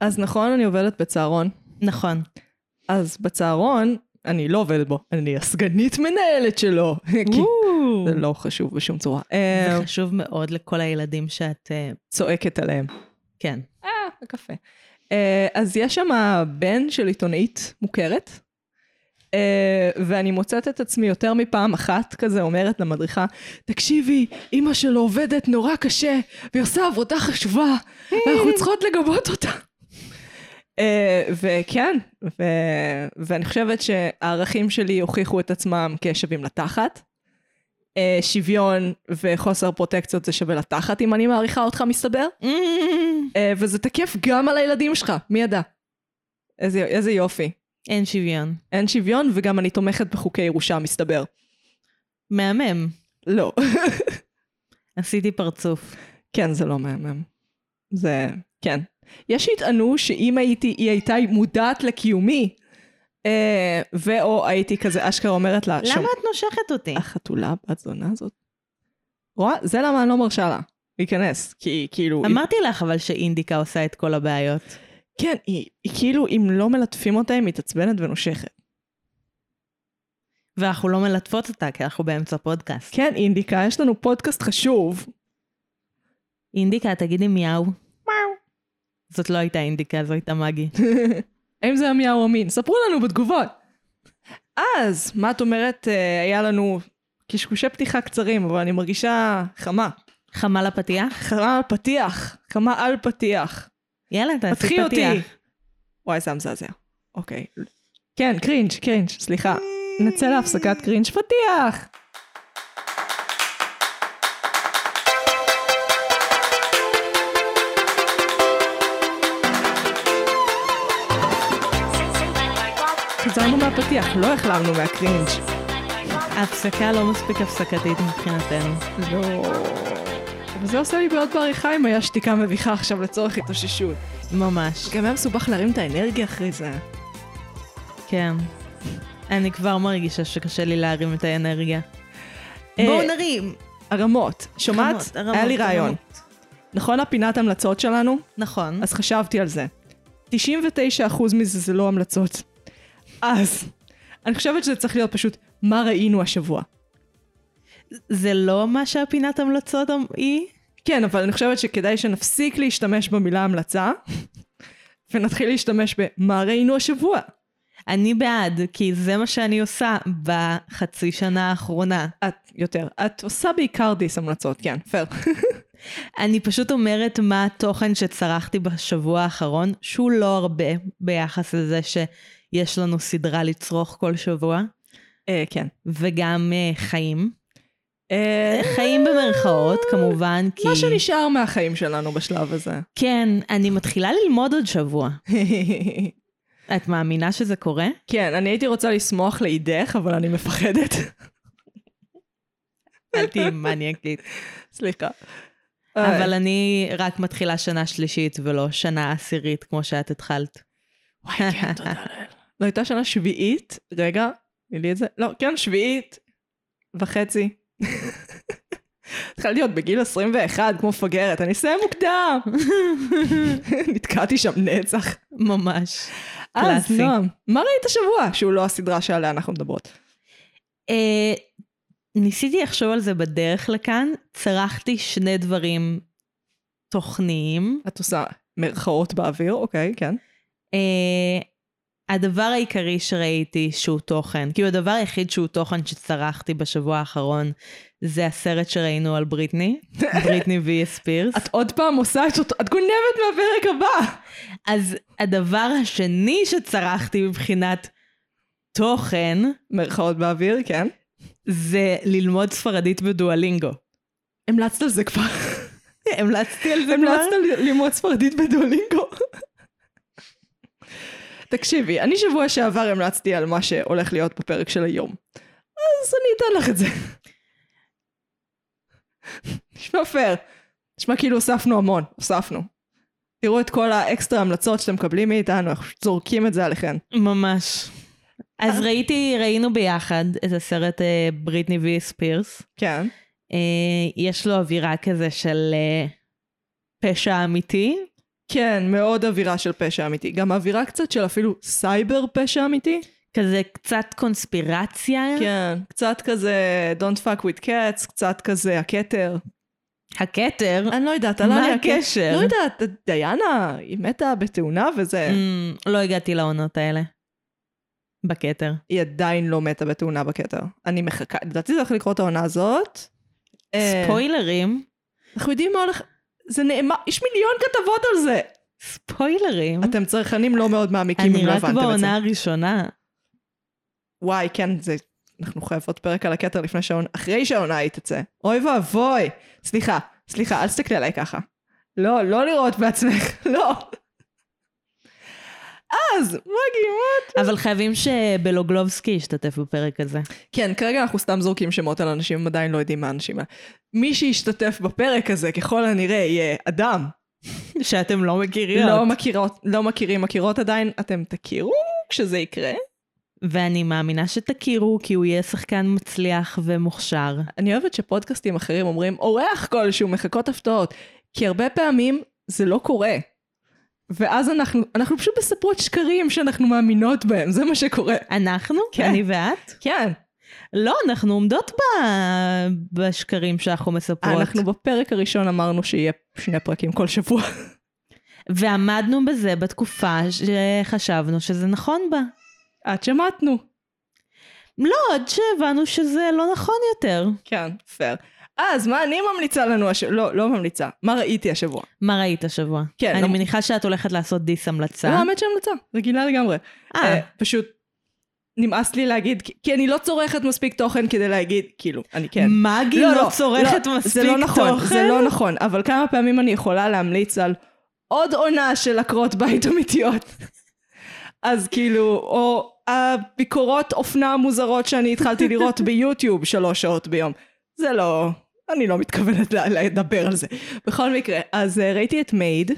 אז נכון, אני עובדת בצהרון. נכון. אז בצהרון, אני לא עובדת בו, אני הסגנית מנהלת שלו. כי זה לא חשוב בשום צורה. זה אה, חשוב מאוד לכל הילדים שאת... אה, צועקת עליהם. כן. אה, הקפה. אה, אז יש שם בן של עיתונאית מוכרת, ואני מוצאת את עצמי יותר מפעם אחת כזה אומרת למדריכה, תקשיבי, אימא שלו עובדת נורא קשה, והיא עושה עבודה חשובה, ואנחנו צריכות לגבות אותה. אה, וכן, ו- ואני חושבת שהערכים שלי הוכיחו את עצמם כשווים לתחת. אה, שוויון וחוסר פרוטקציות זה שווה לתחת אם אני מעריכה אותך מסתבר. אה, וזה תקף גם על הילדים שלך, מי ידע? איזה, איזה יופי. אין שוויון. אין שוויון וגם אני תומכת בחוקי ירושה מסתבר. מהמם. לא. עשיתי פרצוף. כן, זה לא מהמם. זה, כן. יש שיטענו שאם הייתי, היא הייתה מודעת לקיומי, אה, ואו הייתי כזה אשכרה אומרת לה, למה את נושכת אותי? החתולה בת זונה הזאת? רואה? זה למה אני לא מרשה לה להיכנס, כי היא כאילו... אמרתי לך אבל שאינדיקה עושה את כל הבעיות. כן, היא, היא כאילו, אם לא מלטפים אותה, היא מתעצבנת ונושכת. ואנחנו לא מלטפות אותה כי אנחנו באמצע פודקאסט. כן, אינדיקה, יש לנו פודקאסט חשוב. אינדיקה, תגידי מיהו. זאת לא הייתה אינדיקה, זו הייתה מגי. האם זה המיהו אמין? ספרו לנו בתגובות. אז, מה את אומרת? אה, היה לנו קשקושי פתיחה קצרים, אבל אני מרגישה חמה. חמה לפתיח? חמה על פתיח. חמה על פתיח. יאללה, תעשי פתחי פתיח. אותי. וואי, זה מזעזע. אוקיי. כן, cringe, cringe, סליחה. נצא להפסקת cringe פתיח. חזרנו מהפתיח, לא החלמנו מה cringe. ההפסקה לא מספיק הפסקתית מבחינתנו. לא... אבל זה עושה לי בעיות בעריכה אם היה שתיקה מביכה עכשיו לצורך התאוששות. ממש. גם היה מסובך להרים את האנרגיה אחרי זה. כן. אני כבר מרגישה שקשה לי להרים את האנרגיה. אה, בואו נרים. הרמות, שומעת? היה לי רעיון. נכון הפינת המלצות שלנו? נכון. אז חשבתי על זה. 99% מזה זה לא המלצות. אז, אני חושבת שזה צריך להיות פשוט מה ראינו השבוע. זה לא מה שהפינת המלצות אמ- היא? כן, אבל אני חושבת שכדאי שנפסיק להשתמש במילה המלצה, ונתחיל להשתמש במה ראינו השבוע. אני בעד, כי זה מה שאני עושה בחצי שנה האחרונה. את יותר. את עושה בעיקר דיס המלצות, כן, פייר. אני פשוט אומרת מה התוכן שצרכתי בשבוע האחרון, שהוא לא הרבה ביחס לזה שיש לנו סדרה לצרוך כל שבוע, אה, כן. וגם uh, חיים. אה, חיים במרכאות, כמובן, כי... מה שנשאר מהחיים שלנו בשלב הזה. כן, אני מתחילה ללמוד עוד שבוע. את מאמינה שזה קורה? כן, אני הייתי רוצה לשמוח לידך, אבל אני מפחדת. אל תהיי מניאקית. סליחה. אבל אני רק מתחילה שנה שלישית ולא שנה עשירית כמו שאת התחלת. וואי, כן, תודה לאל. לא הייתה שנה שביעית? רגע, תני לי את זה. לא, כן, שביעית וחצי. התחלתי להיות בגיל 21 כמו מפגרת, אני אסיים מוקדם. נתקעתי שם נצח. ממש. אז. נועם, מה ראית השבוע שהוא לא הסדרה שעליה אנחנו מדברות? אה, ניסיתי לחשוב על זה בדרך לכאן, צרכתי שני דברים תוכניים. את עושה מירכאות באוויר, אוקיי, כן. הדבר העיקרי שראיתי שהוא תוכן, כאילו הדבר היחיד שהוא תוכן שצרכתי בשבוע האחרון, זה הסרט שראינו על בריטני, בריטני ויה ספירס. את עוד פעם עושה את אותו, את גונבת מהפרק הבא. אז הדבר השני שצרכתי מבחינת תוכן, מירכאות באוויר, כן. זה ללמוד ספרדית בדואלינגו. המלצת על זה כבר. המלצתי על זה כבר? המלצת על ללמוד ספרדית בדואלינגו. תקשיבי, אני שבוע שעבר המלצתי על מה שהולך להיות בפרק של היום. אז אני אתן לך את זה. נשמע פייר. נשמע כאילו הוספנו המון, הוספנו. תראו את כל האקסטרה המלצות שאתם מקבלים מאיתנו, פשוט זורקים את זה עליכן. ממש. אז ראיתי, ראינו ביחד את הסרט אה, Britney Vs Spears. כן. אה, יש לו אווירה כזה של אה, פשע אמיתי. כן, מאוד אווירה של פשע אמיתי. גם אווירה קצת של אפילו סייבר פשע אמיתי. כזה קצת קונספירציה. כן, קצת כזה Don't fuck with cats, קצת כזה הכתר. הכתר? אני לא יודעת, עלה לי הכתר. הקשר? לא יודעת, דיאנה, היא מתה בתאונה וזה... Mm, לא הגעתי לעונות האלה. בכתר. היא עדיין לא מתה בתאונה בכתר. אני מחכה, לדעתי זה הולך לקרות את העונה הזאת. אה, ספוילרים. אנחנו יודעים מה הולך... זה נאמר, יש מיליון כתבות על זה. ספוילרים. אתם צרכנים לא מאוד מעמיקים אני אם לא רק הבנתם את זה. בעונה הראשונה. וואי, כן, זה... אנחנו חייבות פרק על הכתר לפני שהעונה... אחרי שהעונה היא תצא. אוי ואבוי. סליחה, סליחה, אל תסתכלי עליי ככה. לא, לא לראות בעצמך, לא. אז, מגי, מה? אבל חייבים שבלוגלובסקי ישתתף בפרק הזה. כן, כרגע אנחנו סתם זורקים שמות על אנשים, עדיין לא יודעים מה האנשים. מי שישתתף בפרק הזה, ככל הנראה, יהיה אדם. שאתם לא מכירים. לא מכירות, לא מכירים, מכירות עדיין, אתם תכירו כשזה יקרה. ואני מאמינה שתכירו, כי הוא יהיה שחקן מצליח ומוכשר. אני אוהבת שפודקאסטים אחרים אומרים, אורח כלשהו, מחכות הפתעות. כי הרבה פעמים זה לא קורה. ואז אנחנו, אנחנו פשוט מספרות שקרים שאנחנו מאמינות בהם, זה מה שקורה. אנחנו? כן. אני ואת? כן, לא, אנחנו עומדות ב... בשקרים שאנחנו מספרות. אנחנו בפרק הראשון אמרנו שיהיה שני פרקים כל שבוע. ועמדנו בזה בתקופה שחשבנו שזה נכון בה. עד שמטנו. לא, עד שהבנו שזה לא נכון יותר. כן, פייר. אז מה אני ממליצה לנו השבוע? לא, לא ממליצה. מה ראיתי השבוע? מה ראית השבוע? כן, אני לא- מניחה שאת הולכת לעשות דיס המלצה. לא, האמת שהמלצה, רגילה לגמרי. אה, אה, פשוט נמאס לי להגיד, כי- אני לא צורכת מספיק תוכן כדי להגיד, כאילו, אני כן. מגי לא צורכת לא, מספיק זה לא נכון, תוכן? זה לא נכון, אבל כמה פעמים אני יכולה להמליץ על עוד עונה של עקרות בית אמיתיות. אז כאילו, או הביקורות אופנה המוזרות שאני התחלתי לראות ביוטיוב שלוש שעות ביום. זה לא, אני לא מתכוונת לדבר על זה. בכל מקרה, אז אה, ראיתי את מייד,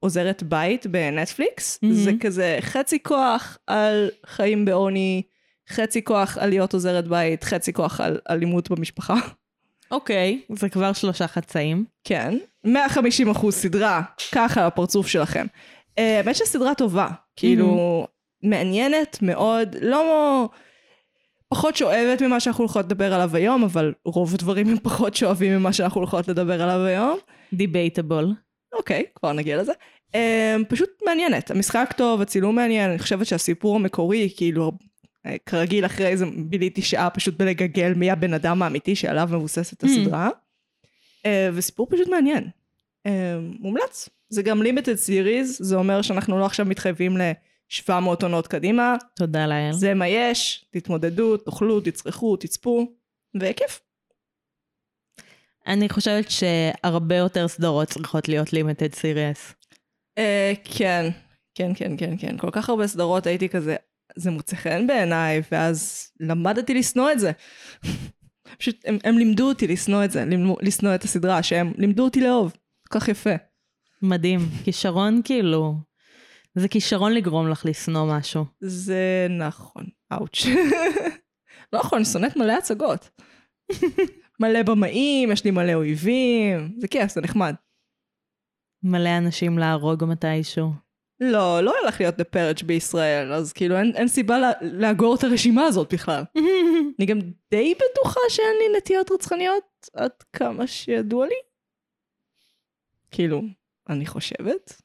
עוזרת בית בנטפליקס, מהמם. זה כזה חצי כוח על חיים בעוני, חצי כוח על להיות עוזרת בית, חצי כוח על אלימות במשפחה. אוקיי, זה כבר שלושה חצאים. כן, 150 אחוז סדרה, ככה הפרצוף שלכם. אה, האמת שסדרה טובה, כאילו, מעניינת מאוד, לא פחות שואבת ממה שאנחנו הולכות לדבר עליו היום, אבל רוב הדברים הם פחות שואבים ממה שאנחנו הולכות לדבר עליו היום. דיבייטבול. אוקיי, כבר נגיע לזה. אה, פשוט מעניינת, המשחק טוב, הצילום מעניין, אני חושבת שהסיפור המקורי, כאילו, אה, כרגיל אחרי זה ביליתי שעה פשוט בלגגל מי הבן אדם האמיתי שעליו מבוססת הסדרה. אה, וסיפור פשוט מעניין. אה, מומלץ. זה גם לימיטד סיריז, זה אומר שאנחנו לא עכשיו מתחייבים ל-700 עונות קדימה, תודה לאל. זה מה יש, תתמודדו, תאכלו, תצרכו, תצפו, וכיף. אני חושבת שהרבה יותר סדרות צריכות להיות לימטד סיריאס. אה, כן, כן, כן, כן, כן. כל כך הרבה סדרות הייתי כזה, זה מוצא חן בעיניי, ואז למדתי לשנוא את זה. פשוט, הם, הם לימדו אותי לשנוא את זה, לשנוא את הסדרה, שהם לימדו אותי לאהוב. כל כך יפה. מדהים. כישרון כאילו, זה כישרון לגרום לך לשנוא משהו. זה נכון. אאוץ'. לא נכון, אני שונאת מלא הצגות. מלא במאים, יש לי מלא אויבים, זה כיף, זה נחמד. מלא אנשים להרוג מתישהו. לא, לא הולך להיות The Purge בישראל, אז כאילו אין, אין סיבה לה, לאגור את הרשימה הזאת בכלל. אני גם די בטוחה שאין לי נטיות רצחניות, עד כמה שידוע לי. כאילו, אני חושבת.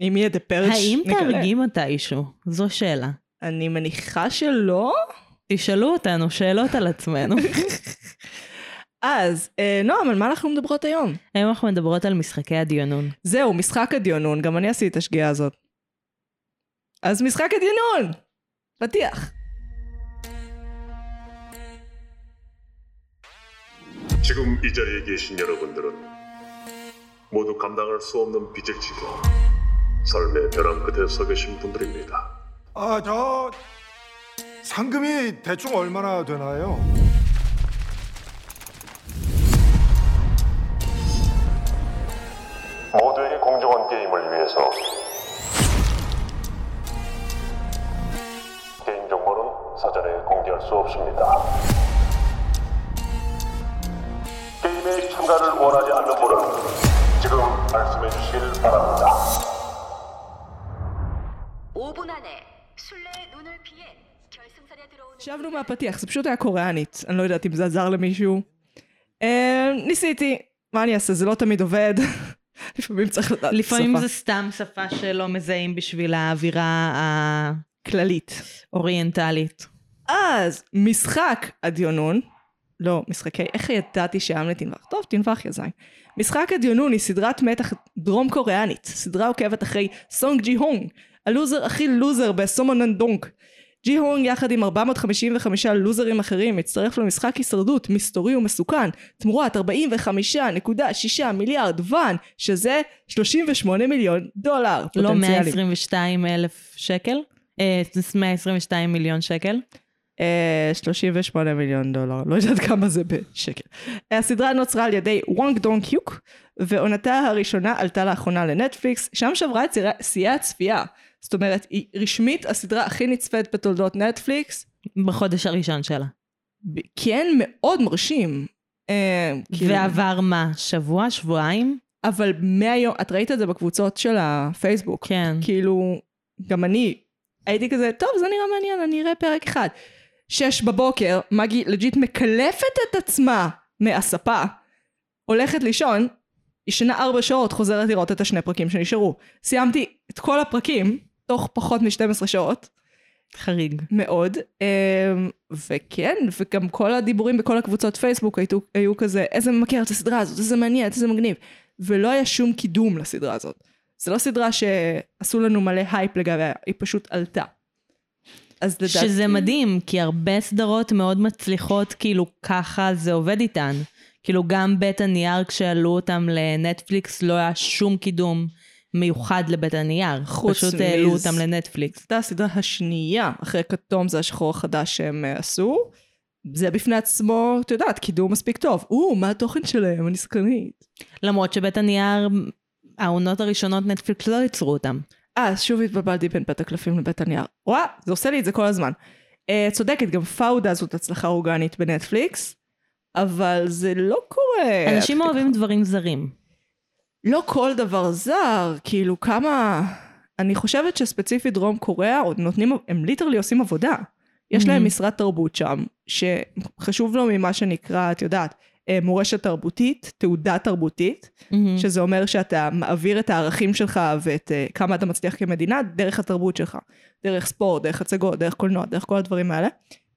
אם יהיה The Purge, האם נגלה. תהרגי מתישהו? זו שאלה. אני מניחה שלא. תשאלו אותנו שאלות על עצמנו. אז, אה, נועם, על מה אנחנו מדברות היום? היום אנחנו מדברות על משחקי הדיונון. זהו, משחק הדיונון, גם אני עשיתי את השגיאה הזאת. אז משחק הדיונון! פתיח. 지금 이 자리에 계신 여러분들은 모두 감당할 수 없는 빚을 지고 삶의 벼랑 끝에 서 계신 분들입니다. 아, 저 상금이 대충 얼마나 되나요? 모두에게 공정한 게임을 위해서 개인 정보는 사전에 공개할 수 없습니다. 게임에 참가를 원하지 않는 분은 지금 말씀해 주실 바랍니다. 5분 안에 술래의 눈을 피해 결승선에 들어오는 שבנו מהפתיח, זה פשוט היה קוריאנית, אני לא יודעת אם זה עזר למישהו. אה, ניסיתי, מה אני אעשה, זה לא תמיד עובד. לפעמים צריך לדעת לפעמים שפה זה סתם שפה שלא מזהים בשביל האווירה כללית. האוריינטלית. אז משחק הדיונון, לא משחקי, איך ידעתי שאמלט תנבח? טוב, תנבח יא זין. משחק הדיונון היא סדרת מתח דרום קוריאנית, סדרה עוקבת אחרי סונג ג'י הונג, הלוזר הכי לוזר בסומונן דונג. ג'י הונג יחד עם 455 לוזרים אחרים הצטרף למשחק הישרדות מסתורי ומסוכן תמורת 45.6 מיליארד וואן שזה 38 מיליון דולר לא פוטנציאליים. 122 אלף שקל? אה, 122 מיליון שקל? אה, 38 מיליון דולר, לא יודעת כמה זה בשקל. הסדרה נוצרה על ידי וונג דונג היוק, ועונתה הראשונה עלתה לאחרונה לנטפליקס, שם שברה את שיאי הצפייה. זאת אומרת, היא רשמית הסדרה הכי נצפית בתולדות נטפליקס, בחודש הראשון שלה. כן מאוד מרשים. אה, כאילו- ועבר מה? שבוע? שבועיים? אבל מהיום, את ראית את זה בקבוצות של הפייסבוק. כן. כאילו, גם אני הייתי כזה, טוב, זה נראה מעניין, אני אראה פרק אחד. שש בבוקר, מגי לג'יט מקלפת את עצמה מהספה, הולכת לישון, ישנה ארבע שעות, חוזרת לראות את השני פרקים שנשארו. סיימתי את כל הפרקים, תוך פחות מ-12 שעות, חריג. מאוד, אמ, וכן, וגם כל הדיבורים בכל הקבוצות פייסבוק היו, היו כזה, איזה ממכר את הסדרה הזאת, איזה מעניין, איזה מגניב. ולא היה שום קידום לסדרה הזאת. זה לא סדרה שעשו לנו מלא הייפ לגביה, היא פשוט עלתה. אז לדעתי... שזה מדהים, כי הרבה סדרות מאוד מצליחות, כאילו ככה זה עובד איתן. כאילו גם בית הנייר כשעלו אותם לנטפליקס לא היה שום קידום מיוחד לבית הנייר. חוץ פשוט העלו מז- אותם לנטפליקס. הייתה הסדרה השנייה, אחרי כתום זה השחור החדש שהם אה, עשו. זה בפני עצמו, את יודעת, קידום מספיק טוב. או, מה התוכן שלהם, אני סקרנית. למרות שבית הנייר, העונות הראשונות נטפליקס לא ייצרו אותם. אה, שוב התבלבלתי בין בית הקלפים לבית הנייר. וואה, זה עושה לי את זה כל הזמן. Uh, צודקת, גם פאודה זאת הצלחה אורגנית בנטפליקס, אבל זה לא קורה. אנשים אוהבים דברים זרים. לא כל דבר זר, כאילו כמה... אני חושבת שספציפית דרום קוריאה עוד נותנים, הם literally עושים עבודה. יש להם Mhm. משרד תרבות שם, שחשוב לו ממה שנקרא, את יודעת, אה, מורשת תרבותית, תעודה תרבותית, מהמם. שזה אומר שאתה מעביר את הערכים שלך ואת uh, כמה אתה מצליח כמדינה דרך התרבות שלך. דרך ספורט, דרך הצגות, דרך קולנוע, דרך כל הדברים האלה.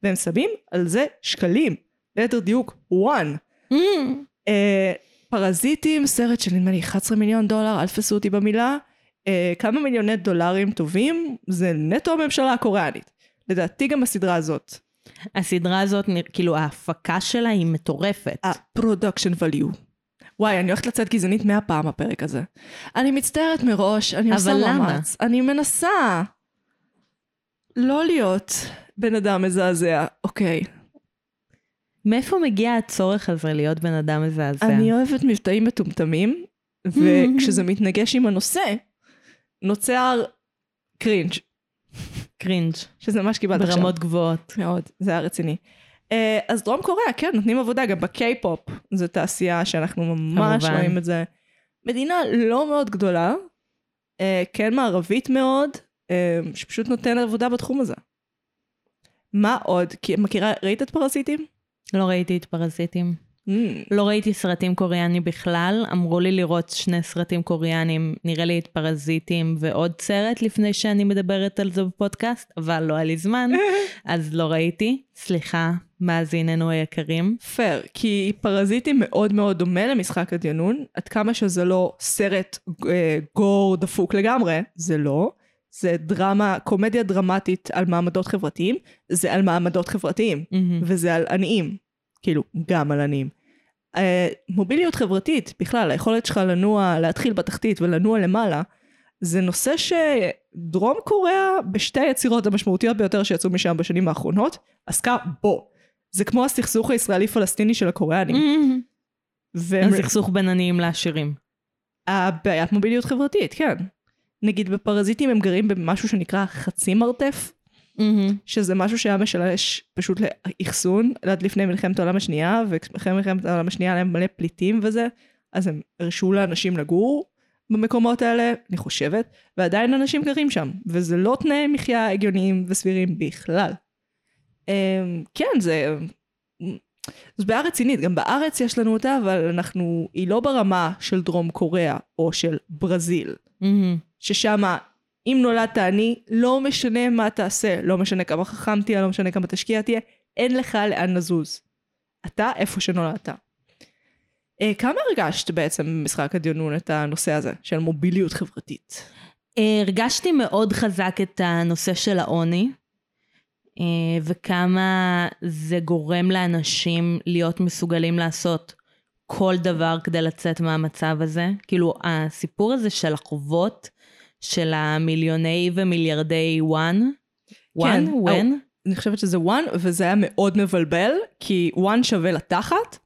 והם שמים על זה שקלים. ליתר דיוק, one. מהמם. אה, פרזיטים, סרט של נדמה לי 11 מיליון דולר, אל תפסו אותי במילה. אה, כמה מיליוני דולרים טובים, זה נטו הממשלה הקוריאנית. לדעתי גם הסדרה הזאת. הסדרה הזאת, כאילו ההפקה שלה היא מטורפת. ה-production value. וואי, אני הולכת לצאת גזענית מאה פעם הפרק הזה. אני מצטערת מראש, אני עושה אבל למה? מאמץ. אני מנסה לא להיות בן אדם מזעזע. אוקיי. מאיפה מגיע הצורך הזה להיות בן אדם מזעזע? אני אוהבת מבטאים מטומטמים, וכשזה מתנגש עם הנושא, נוצר cringe, cringe, שזה מה שקיבלת עכשיו. ברמות גבוהות. מאוד, זה היה רציני. אה, אז דרום קוריאה, כן, נותנים עבודה גם בקיי-פופ. זו תעשייה שאנחנו ממש כמובן. רואים את זה. מדינה לא מאוד גדולה, אה, כן מערבית מאוד, אה, שפשוט נותן עבודה בתחום הזה. מה עוד? כי מכירה, ראית את פרזיטים? לא ראיתי את פרזיטים. Mm, לא ראיתי סרטים קוריאנים בכלל, אמרו לי לראות שני סרטים קוריאנים, נראה לי את פרזיטים ועוד סרט לפני שאני מדברת על זה בפודקאסט, אבל לא היה לי זמן, אז לא ראיתי. סליחה, מאזיננו היקרים. פייר, כי פרזיטים מאוד מאוד דומה למשחק הדיונון, עד כמה שזה לא סרט אה, גור דפוק לגמרי, זה לא. זה דרמה, קומדיה דרמטית על מעמדות חברתיים, זה על מעמדות חברתיים, מהמם. וזה על עניים, כאילו, גם על עניים. אה, מוביליות חברתית, בכלל, היכולת שלך לנוע, להתחיל בתחתית ולנוע למעלה, זה נושא שדרום קוריאה, בשתי היצירות המשמעותיות ביותר שיצאו משם בשנים האחרונות, עסקה בו. זה כמו הסכסוך הישראלי-פלסטיני של הקוריאנים. מהמם. והם- הסכסוך בין עניים לעשירים. הבעיית מוביליות חברתית, כן. נגיד בפרזיטים הם גרים במשהו שנקרא חצי מרתף, מהמם. שזה משהו שהיה משלש פשוט לאחסון עד לפני מלחמת העולם השנייה, ואחרי מלחמת העולם השנייה היה להם מלא פליטים וזה, אז הם הרשו לאנשים לגור במקומות האלה, אני חושבת, ועדיין אנשים גרים שם, וזה לא תנאי מחיה הגיוניים וסבירים בכלל. אמ, כן, זה... זו בעיה רצינית, גם בארץ יש לנו אותה, אבל אנחנו, היא לא ברמה של דרום קוריאה או של ברזיל, מהמם. ששם אם נולדת עני, לא משנה מה תעשה, לא משנה כמה חכם תהיה, לא משנה כמה תשקיע תהיה, אין לך לאן לזוז. אתה איפה שנולדת. אה, כמה הרגשת בעצם במשחק הדיונון את הנושא הזה של מוביליות חברתית? אה, הרגשתי מאוד חזק את הנושא של העוני, אה, וכמה זה גורם לאנשים להיות מסוגלים לעשות כל דבר כדי לצאת מהמצב הזה. כאילו, הסיפור הזה של החובות, של המיליוני ומיליארדי וואן, וואן? כן, וואן? אני חושבת שזה וואן, וזה היה מאוד מבלבל, כי וואן שווה לתחת,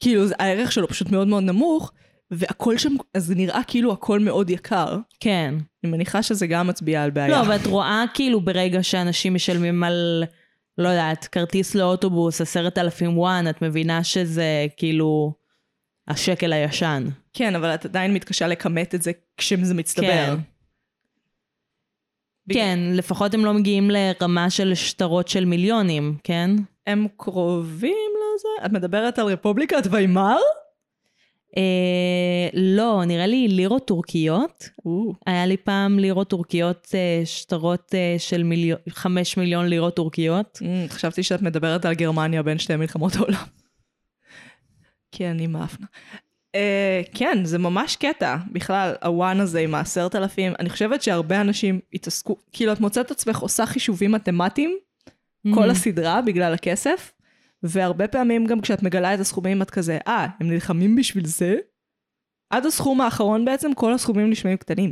כאילו זה- הערך שלו פשוט מאוד מאוד נמוך, והכל שם, אז זה נראה כאילו הכל מאוד יקר. כן. אני מניחה שזה גם מצביע על בעיה. לא, אבל את רואה כאילו ברגע שאנשים משלמים על, לא יודעת, כרטיס לאוטובוס, עשרת אלפים וואן, את מבינה שזה כאילו השקל הישן. כן, אבל את עדיין מתקשה לכמת את זה כשזה מצטבר. כן. כן, לפחות הם לא מגיעים לרמה של שטרות של מיליונים, כן? הם קרובים לזה? את מדברת על רפובליקת ויימאר? אה, לא, נראה לי לירות טורקיות. או, היה לי פעם לירות טורקיות, אה, שטרות אה, של מיליון, חמש מיליון לירות טורקיות. אמ, חשבתי שאת מדברת על גרמניה בין שתי מלחמות העולם. כי אני מאפנה. Uh, כן, זה ממש קטע. בכלל, הוואן הזה עם העשרת אלפים, אני חושבת שהרבה אנשים התעסקו, כאילו את מוצאת את עצמך עושה חישובים מתמטיים, כל Mhm. הסדרה בגלל הכסף, והרבה פעמים גם כשאת מגלה את הסכומים את כזה, אה, הם נלחמים בשביל זה? עד הסכום האחרון בעצם כל הסכומים נשמעים קטנים.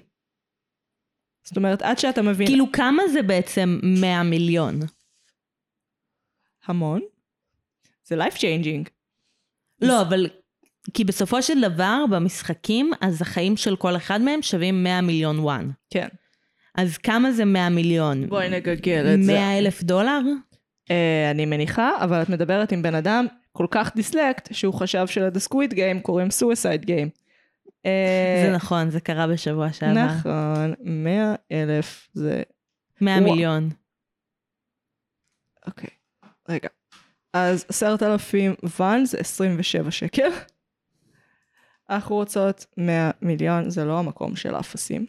זאת אומרת, עד שאתה מבין כאילו, כמה זה בעצם 100 מיליון? המון, זה life changing. לא, אבל... כי בסופו של דבר, במשחקים, אז החיים של כל אחד מהם שווים 100 מיליון וואן. כן. אז כמה זה 100 מיליון? בואי נגגל את זה. 100 אלף דולר? Uh, אני מניחה, אבל את מדברת עם בן אדם כל כך דיסלקט, שהוא חשב של"The Squid Game קוראים Suicide Game. זה נכון, זה קרה בשבוע שעבר. נכון, 100 אלף זה... 100 וואו. מיליון. אוקיי, רגע. אז עשרת אלפים ואן זה 27 שקל. אנחנו רוצות 100 מיליון, זה לא המקום של האפסים.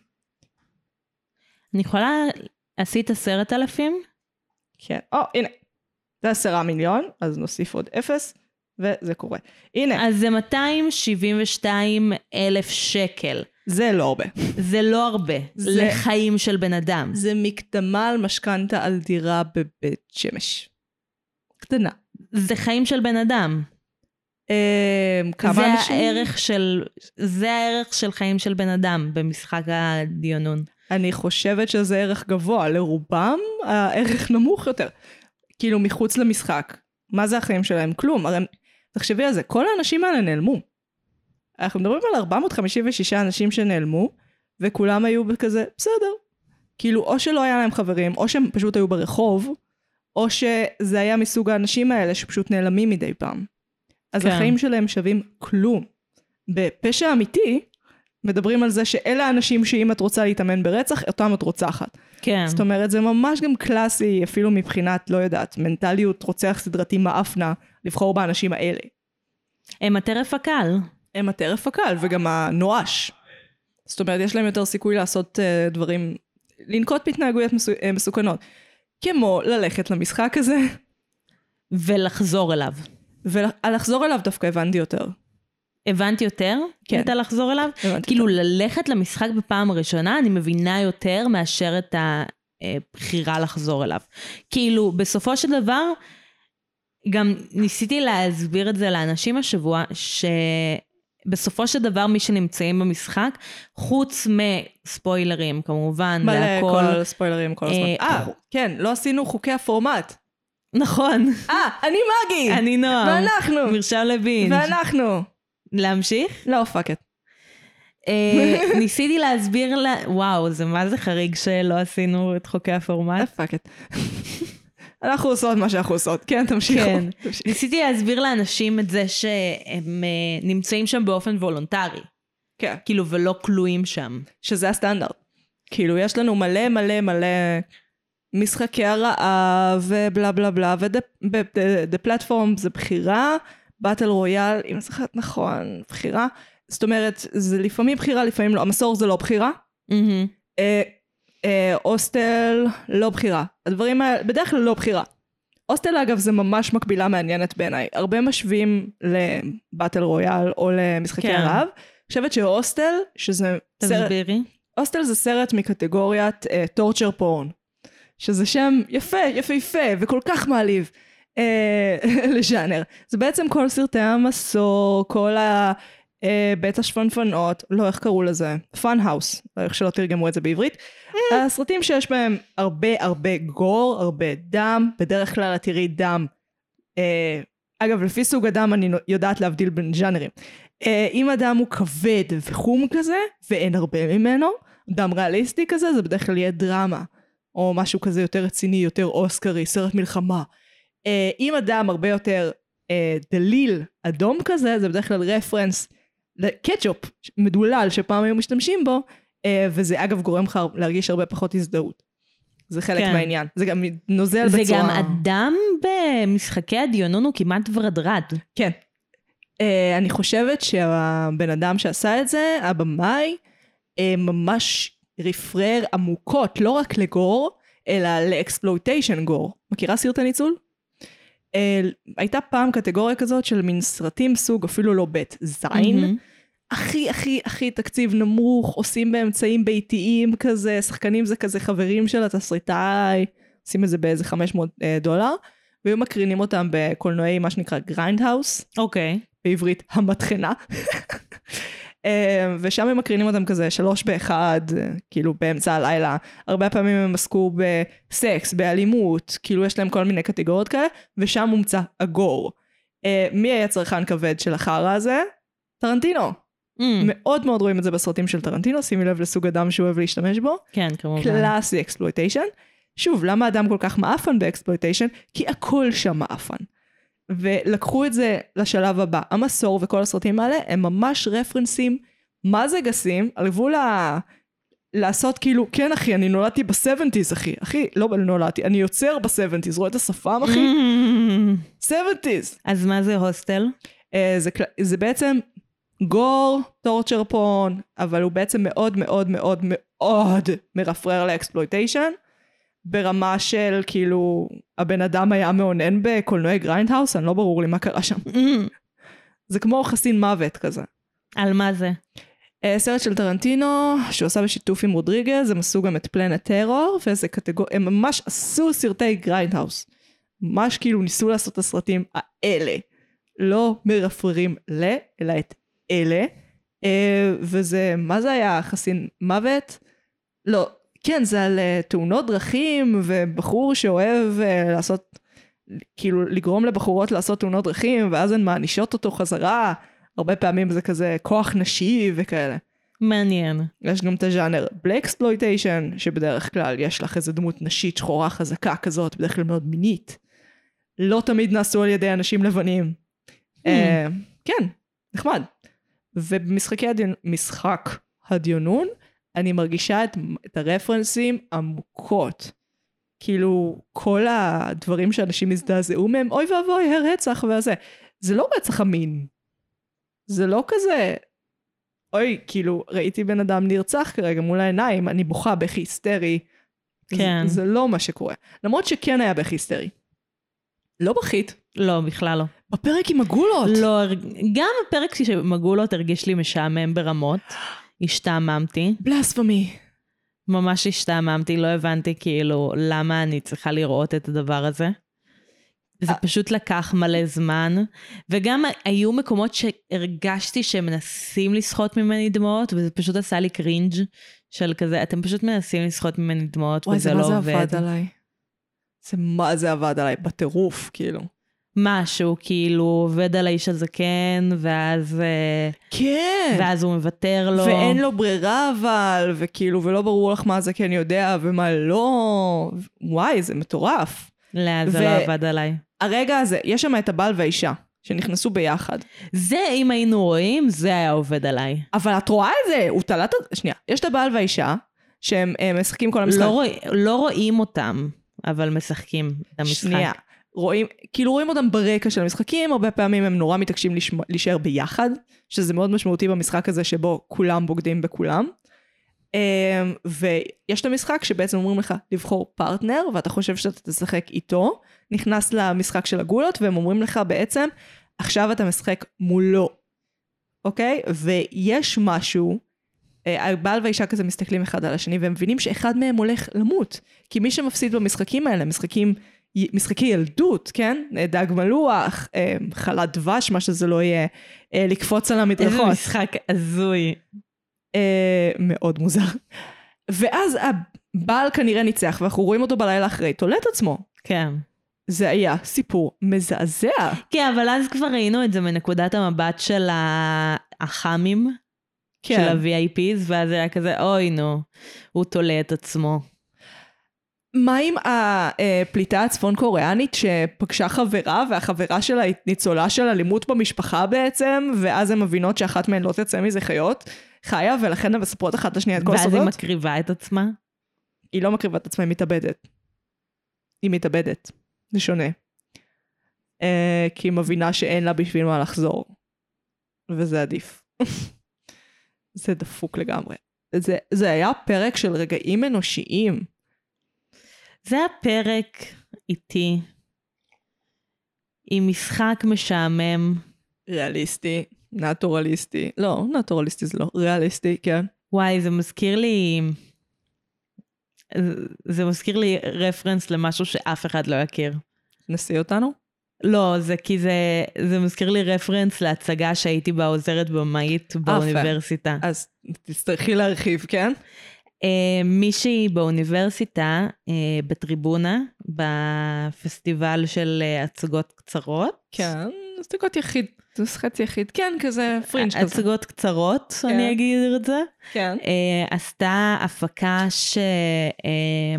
אני יכולה... עשית עשרת אלפים? כן, או, הנה. זה עשרה מיליון, אז נוסיף עוד אפס, וזה קורה. הנה, אז זה 272 אלף שקל. זה לא הרבה. זה לא הרבה. זה- לחיים של בן אדם. זה מקדמה על משכנתה על דירה בבית שמש. קטנה. זה חיים של בן אדם. אמ, כמה זה אנשים? הערך של... זה הערך של חיים של בן אדם במשחק הדיונון. אני חושבת שזה ערך גבוה, לרובם הערך נמוך יותר. כאילו מחוץ למשחק. מה זה החיים שלהם? כלום. הרי תחשבי על זה, כל האנשים האלה נעלמו. אנחנו מדברים על 456 אנשים שנעלמו, וכולם היו בכזה, בסדר. כאילו, או שלא היה להם חברים, או שהם פשוט היו ברחוב, או שזה היה מסוג האנשים האלה שפשוט נעלמים מדי פעם. אז כן. החיים שלהם שווים כלום. בפשע אמיתי, מדברים על זה שאלה האנשים שאם את רוצה להתאמן ברצח, אותם את רוצחת. כן. זאת אומרת, זה ממש גם קלאסי, אפילו מבחינת, לא יודעת, מנטליות רוצח סדרתי מאפנה, לבחור באנשים האלה. הם הטרף הקל. הם הטרף הקל וגם הנואש. זאת אומרת, יש להם יותר סיכוי לעשות uh, דברים, לנקוט בהתנהגויות מסו, uh, מסוכנות. כמו ללכת למשחק הזה, ולחזור אליו. ולחזור אליו דווקא הבנתי יותר. הבנתי יותר? כן. את הלחזור אליו? הבנתי כאילו ללכת למשחק בפעם הראשונה, אני מבינה יותר מאשר את הבחירה לחזור אליו. כאילו, בסופו של דבר, גם ניסיתי להסביר את זה לאנשים השבוע, שבסופו של דבר מי שנמצאים במשחק, חוץ מספוילרים כמובן, מלא והכל, כל ספוילרים כל הזמן. אה, אה, כן, לא עשינו חוקי הפורמט. נכון, אה, אני מגי! אני נועם, ואנחנו! מרשם לבינג', ואנחנו! להמשיך? לא, fuck it. אה, ניסיתי להסביר לה, וואו, זה מה זה חריג שלא עשינו את חוקי הפורמט? fuck it. אנחנו עושות מה שאנחנו עושות. כן, תמשיכו. כן. ניסיתי להסביר לאנשים את זה שהם אה, נמצאים שם באופן וולונטרי. כן. כאילו, ולא כלואים שם. שזה הסטנדרט. כאילו, יש לנו מלא מלא מלא משחקי הרעב ובלה בלה בלה, ו The Platform זה בחירה, Battle Royale, אם אני זוכרת נכון, בחירה. זאת אומרת, זה לפעמים בחירה, לפעמים לא. המסור זה לא בחירה. אה, אה, הוסטל, לא בחירה. הדברים האלה, בדרך כלל לא בחירה. הוסטל אגב זה ממש מקבילה מעניינת בעיניי. הרבה משווים ל Battle Royale או למשחקי כן. הרעב. אני חושבת שהוסטל, שזה סרט, תסבירי. הוסטל זה סרט מקטגוריית torture porn. שזה שם יפה, יפהפה וכל כך מעליב אה, לז'אנר. זה בעצם כל סרטי המסור, כל ה... אה, בית השפנפנות, לא איך קראו לזה, Funhouse, איך שלא תרגמו את זה בעברית. הסרטים שיש בהם הרבה הרבה גור, הרבה דם, בדרך כלל את תראי דם. אה, אגב, לפי סוג הדם אני יודעת להבדיל בין ז'אנרים. אה, אם הדם הוא כבד וחום כזה, ואין הרבה ממנו, דם ריאליסטי כזה, זה בדרך כלל יהיה דרמה. או משהו כזה יותר רציני, יותר אוסקרי, סרט מלחמה. אה, אם הדם הרבה יותר אה, דליל, אדום כזה, זה בדרך כלל רפרנס לקטשופ מדולל שפעם היו משתמשים בו, אה, וזה אגב גורם לך להרגיש הרבה פחות הזדהות. זה חלק כן. מהעניין. זה גם נוזל זה בצורה... גם אדם במשחקי הדיונון הוא כמעט ורדרד. כן. Uh, אני חושבת שהבן אדם שעשה את זה, הבמאי, uh, ממש רפרר עמוקות, לא רק לגור, אלא לאקספלויטיישן גור. מכירה סרטי ניצול? אה, הייתה פעם קטגוריה כזאת של מין סרטים סוג אפילו לא בית זין. מהמם. הכי הכי הכי תקציב נמוך, עושים באמצעים ביתיים כזה, שחקנים זה כזה חברים של התסריטאי, עושים את זה באיזה 500 אה, דולר, והיו מקרינים אותם בקולנועי מה שנקרא grindhouse, אוקיי. בעברית המטחנה. אה, ושם הם מקרינים אותם כזה שלוש באחד, כאילו באמצע הלילה. הרבה פעמים הם עסקו בסקס, באלימות, כאילו יש להם כל מיני קטגוריות כאלה, ושם מומצא ה gore. אה, מי היה צרכן כבד של החרא הזה? טרנטינו. Mm, מאוד מאוד רואים את זה בסרטים של טרנטינו, שימי לב לסוג הדם שהוא אוהב להשתמש בו. כן, כמובן. קלאסי exploitation. שוב, למה הדם כל כך מעפן ב exploitation? כי הכל שם מעפן. ולקחו את זה לשלב הבא. המסור וכל הסרטים האלה הם ממש רפרנסים, מה זה גסים, על גבול ה... לעשות כאילו, כן אחי, אני נולדתי ב-70's אחי. אחי, לא נולדתי, אני יוצר ב-70's, רואה את השפם אחי? 70's. אז מה זה הוסטל? אה, זה, זה בעצם gore, torture porn, אבל הוא בעצם מאוד מאוד מאוד מאוד מרפרר ל exploitation, ברמה של כאילו, הבן אדם היה מאונן בקולנועי grindhouse, אני לא ברור לי מה קרה שם. Mm. זה כמו חסין מוות כזה. על מה זה? אה, סרט של טרנטינו, שהוא עשה בשיתוף עם רודריגז, הם עשו גם את Planet Terror, וזה קטגור... הם ממש עשו סרטי grindhouse. ממש כאילו ניסו לעשות את הסרטים האלה. לא מרפררים ל, אלא את אלה. אה, וזה, מה זה היה? חסין מוות? לא, כן, זה על אה, תאונות דרכים, ובחור שאוהב אה, לעשות, כאילו לגרום לבחורות לעשות תאונות דרכים, ואז הן מענישות אותו חזרה. הרבה פעמים זה כזה כוח נשי וכאלה. מעניין. יש גם את הז'אנר בלקספלויטיישן, שבדרך כלל יש לך איזה דמות נשית שחורה חזקה כזאת, בדרך כלל מאוד מינית. לא תמיד נעשו על ידי אנשים לבנים. אה, כן, נחמד. ובמשחקי הדיון, משחק הדיונון, אני מרגישה את, את הרפרנסים עמוקות. כאילו, כל הדברים שאנשים הזדעזעו מהם, אוי ואבוי, הרצח והזה. זה לא רצח המין. זה לא כזה, אוי, כאילו, ראיתי בן אדם נרצח כרגע מול העיניים, אני בוכה בכי היסטרי. כן. זה, זה לא מה שקורה. למרות שכן היה בכי היסטרי. לא בכית. לא, בכלל לא. בפרק עם הגולות. לא, גם הפרק של מגולות הרגיש לי משעמם ברמות. השתעממתי. בלספמי. ממש השתעממתי, לא הבנתי כאילו למה אני צריכה לראות את הדבר הזה. זה פשוט לקח מלא זמן, וגם היו מקומות שהרגשתי שהם מנסים לסחוט ממני דמעות, וזה פשוט עשה לי קרינג' של כזה, אתם פשוט מנסים לסחוט ממני דמעות, וואי, וזה זה לא מה זה עובד. עבד עליי. זה מה זה עבד עליי, בטירוף, כאילו. משהו, כאילו, עובד על האיש הזקן, ואז, אה, כן. ואז הוא מוותר לו. ואין לו ברירה אבל, וכאילו, ולא ברור לך מה זה כן יודע ומה לא. וואי, זה מטורף. לא, זה ו- לא עבד עליי. הרגע הזה, יש שם את הבעל והאישה, שנכנסו ביחד. זה, אם היינו רואים, זה היה עובד עליי. אבל את רואה את זה, הוא תלה את ה... שנייה, יש את הבעל והאישה, שהם אה, משחקים כל המשחק. לא, רוא, לא רואים אותם, אבל משחקים את המשחק. שנייה. רואים, כאילו רואים אותם ברקע של המשחקים, הרבה פעמים הם נורא מתעקשים להישאר ביחד, שזה מאוד משמעותי במשחק הזה שבו כולם בוגדים בכולם. אמ, ויש את המשחק שבעצם אומרים לך לבחור פרטנר, ואתה חושב שאתה תשחק איתו, נכנס למשחק של הגולות, והם אומרים לך בעצם, עכשיו אתה משחק מולו, אוקיי? ויש משהו, אה, הבעל והאישה כזה מסתכלים אחד על השני, והם מבינים שאחד מהם הולך למות. כי מי שמפסיד במשחקים האלה, משחקים, משחקי ילדות, כן? אה, דג מלוח, אה, חלת דבש, מה שזה לא יהיה, אה, לקפוץ על איזה המדרכות. משחק הזוי. מאוד מוזר. ואז הבעל כנראה ניצח, ואנחנו רואים אותו בלילה אחרי, תולה את עצמו. כן. זה היה סיפור מזעזע. כן, אבל אז כבר ראינו את זה מנקודת המבט של ה- החאמים, כן. של ה-VIPs, ואז היה כזה, אוי נו, הוא תולה את עצמו. מה עם הפליטה הצפון קוריאנית שפגשה חברה, והחברה שלה היא ניצולה של אלימות במשפחה בעצם, ואז הן מבינות שאחת מהן לא תצא מזה חיות, חיה, ולכן הן מספרות אחת לשנייה את כל ואז היא הסודות? מקריבה את עצמה. היא לא מקריבה את עצמה, היא מתאבדת. היא מתאבדת. זה שונה. אה, כי היא מבינה שאין לה בשביל מה לחזור. וזה עדיף. זה דפוק לגמרי. זה, זה היה פרק של רגעים אנושיים. זה היה פרק איטי, עם משחק משעמם. ריאליסטי, נטורליסטי. לא, נטורליסטי זה לא. ריאליסטי, כן. וואי, זה מזכיר לי... זה מזכיר לי רפרנס למשהו שאף אחד לא יכיר. תנסי אותנו? לא, זה כי זה, זה מזכיר לי רפרנס להצגה שהייתי בה עוזרת במאית באוניברסיטה. אז תצטרכי להרחיב, כן? אה, מישהי באוניברסיטה, אה, בטריבונה, בפסטיבל של אה, הצגות קצרות. כן, הצגות יחיד, זה חצי יחיד. כן, כזה פרינג' כזה. הצגות קצרות, כן. אני אגיד את זה. כן. אה, עשתה הפקה ש... אה,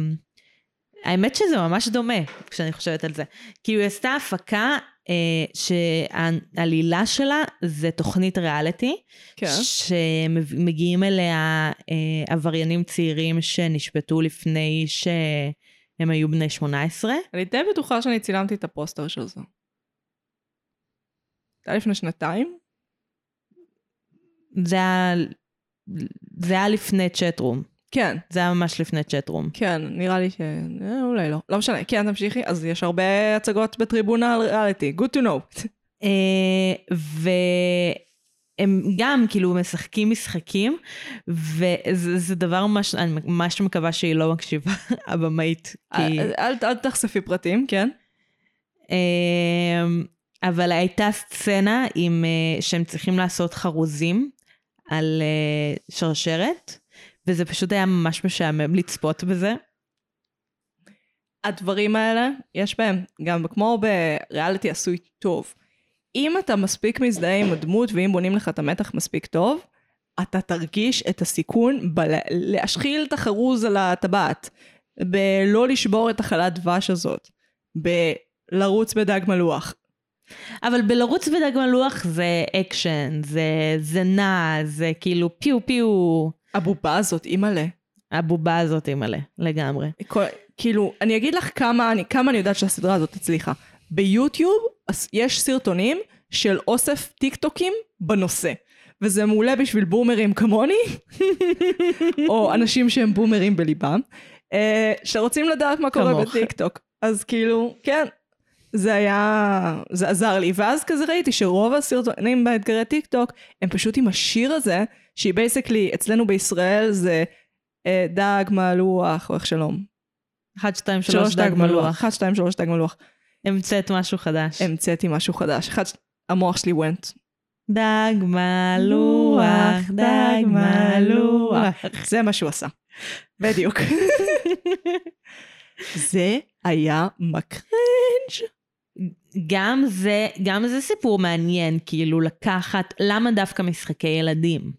האמת שזה ממש דומה, כשאני חושבת על זה. כי היא עשתה הפקה שהעלילה שלה זה תוכנית ריאליטי, כן. שמגיעים אליה אה, עבריינים צעירים שנשפטו לפני שהם היו בני 18. אני די בטוחה שאני צילמתי את הפוסטר של זה. זה היה לפני שנתיים? זה היה, זה היה לפני צ'טרום. כן, זה היה ממש לפני צ'טרום. כן, נראה לי ש... אה, אולי לא. לא משנה, כן, תמשיכי. אז יש הרבה הצגות בטריבונה על ריאליטי. Good to know. אה, והם גם כאילו משחקים משחקים, וזה זה דבר ממש, אני ממש מקווה שהיא לא מקשיבה, הבמאית. כי... אל, אל, אל תחשפי פרטים, כן? אה, אבל הייתה סצנה עם, אה, שהם צריכים לעשות חרוזים על אה, שרשרת, וזה פשוט היה ממש משעמם לצפות בזה. הדברים האלה, יש בהם, גם כמו בריאליטי עשוי טוב. אם אתה מספיק מזדהה עם הדמות ואם בונים לך את המתח מספיק טוב, אתה תרגיש את הסיכון בלהשחיל את החרוז על הטבעת, בלא לשבור את החלת דבש הזאת, בלרוץ בדג מלוח. אבל בלרוץ בדג מלוח זה אקשן, זה, זה נע, זה כאילו פיו פיו. הבובה הזאת, אימא'לה. הבובה הזאת מלא, לגמרי. כל- כאילו, אני אגיד לך כמה אני, כמה אני יודעת שהסדרה הזאת הצליחה. ביוטיוב יש סרטונים של אוסף טיקטוקים בנושא. וזה מעולה בשביל בומרים כמוני, או אנשים שהם בומרים בליבם, אה, שרוצים לדעת מה קורה. בטיקטוק. אז כאילו, כן, זה היה, זה עזר לי. ואז כזה ראיתי שרוב הסרטונים באתגרי טיקטוק, הם פשוט עם השיר הזה, שהיא basically, אצלנו בישראל זה אה, דג מלוח, או איך שלום. 1, 2, 3, דג מלוח. 1, 2, 3 דג מלוח. המצאת משהו חדש. המצאתי משהו חדש. אחד, המוח שלי went. דג מלוח, דג מלוח. זה מה שהוא עשה. בדיוק. זה היה מקרינג'. גם זה, גם זה סיפור מעניין, כאילו לקחת, למה דווקא משחקי ילדים?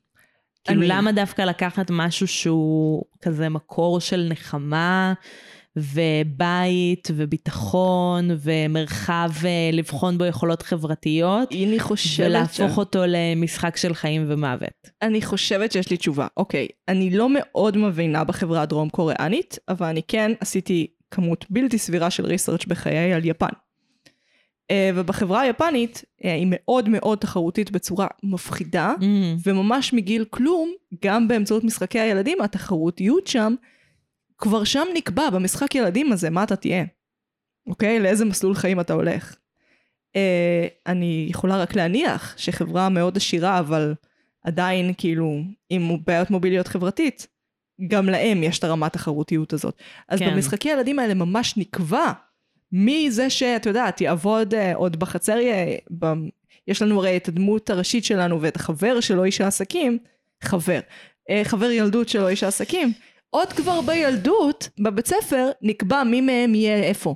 כאילו למה דווקא לקחת משהו שהוא כזה מקור של נחמה ובית וביטחון ומרחב אה, לבחון בו יכולות חברתיות, אני חושבת ש... ולהפוך אותו למשחק של חיים ומוות. אני חושבת שיש לי תשובה. אוקיי, אני לא מאוד מבינה בחברה הדרום קוריאנית, אבל אני כן עשיתי כמות בלתי סבירה של ריסרצ' בחיי על יפן. אה, ובחברה היפנית אה, היא מאוד מאוד תחרותית בצורה מפחידה, Mm. וממש מגיל כלום, גם באמצעות משחקי הילדים, התחרותיות שם, כבר שם נקבע במשחק ילדים הזה מה אתה תהיה. אוקיי? לאיזה מסלול חיים אתה הולך. אה, אני יכולה רק להניח שחברה מאוד עשירה, אבל עדיין כאילו עם בעיות מוביליות חברתית, גם להם יש את הרמת תחרותיות הזאת. אז כן. כן. במשחקי הילדים האלה ממש נקבע מי זה שאת יודעת, יעבוד אה, עוד בחצר, אה, ב... יש לנו הרי את הדמות הראשית שלנו ואת החבר שלו איש העסקים, חבר, אה, חבר ילדות שלו איש העסקים, עוד כבר בילדות, בבית ספר, נקבע מי מהם יהיה איפה.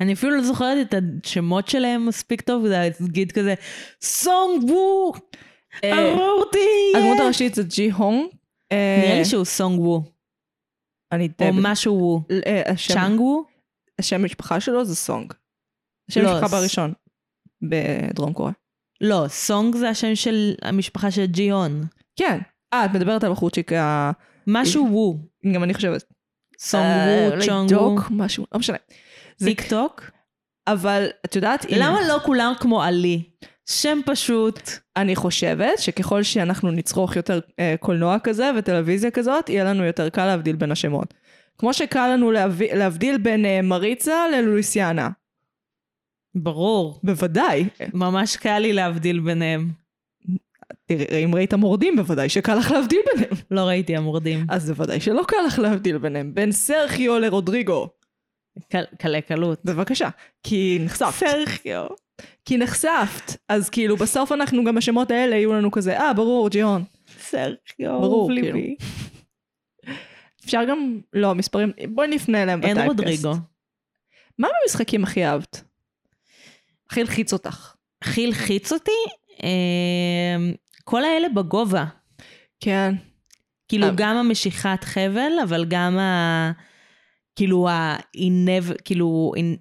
אני אפילו לא זוכרת את השמות שלהם מספיק טוב, זה להגיד כזה, סונג וו, אה, ארותי. הדמות הראשית זה ג'י הונג. אה, נראה לי שהוא סונג וו, אני די... או משהו וו. צ'אנג וו? השם משפחה שלו זה סונג. השם לא, משפחה ס- בראשון. בדרום קוריאה. לא, סונג זה השם של המשפחה של ג'יון. כן. אה, את מדברת על בחורצ'יק ה... משהו וו. גם אני חושבת. סונג אה, וו, צ'ונג וו. משהו, לא משנה. טיק טוק? אבל את יודעת, למה לא כולם כמו עלי? שם פשוט. אני חושבת שככל שאנחנו נצרוך יותר אה, קולנוע כזה וטלוויזיה כזאת, יהיה לנו יותר קל להבדיל בין השמות. כמו שקל לנו להביא, להבדיל בין אה, מריצה ללואיסיאנה. ברור. בוודאי. ממש קל לי להבדיל ביניהם. תראי, אם ראית מורדים, בוודאי שקל לך להבדיל ביניהם. לא ראיתי המורדים. אז בוודאי שלא קל לך להבדיל ביניהם. בין סרחיו לרודריגו. קל- קלי קלות. בבקשה. כי נחשפת. סרחיו. כי נחשפת. אז כאילו, בסוף אנחנו גם בשמות האלה יהיו לנו כזה, אה, ברור, ג'יון. סרחיו. ברור, ליבי. כאילו. אפשר גם, לא, מספרים, בואי נפנה אליהם אין בטייפקאסט. רודריגו. מה במשחקים הכי אהבת? הכי הלחיץ אותך. הכי הלחיץ אותי? אמ, כל האלה בגובה. כן. כאילו אה. גם המשיכת חבל, אבל גם ה... כאילו האינב... כאילו... אין-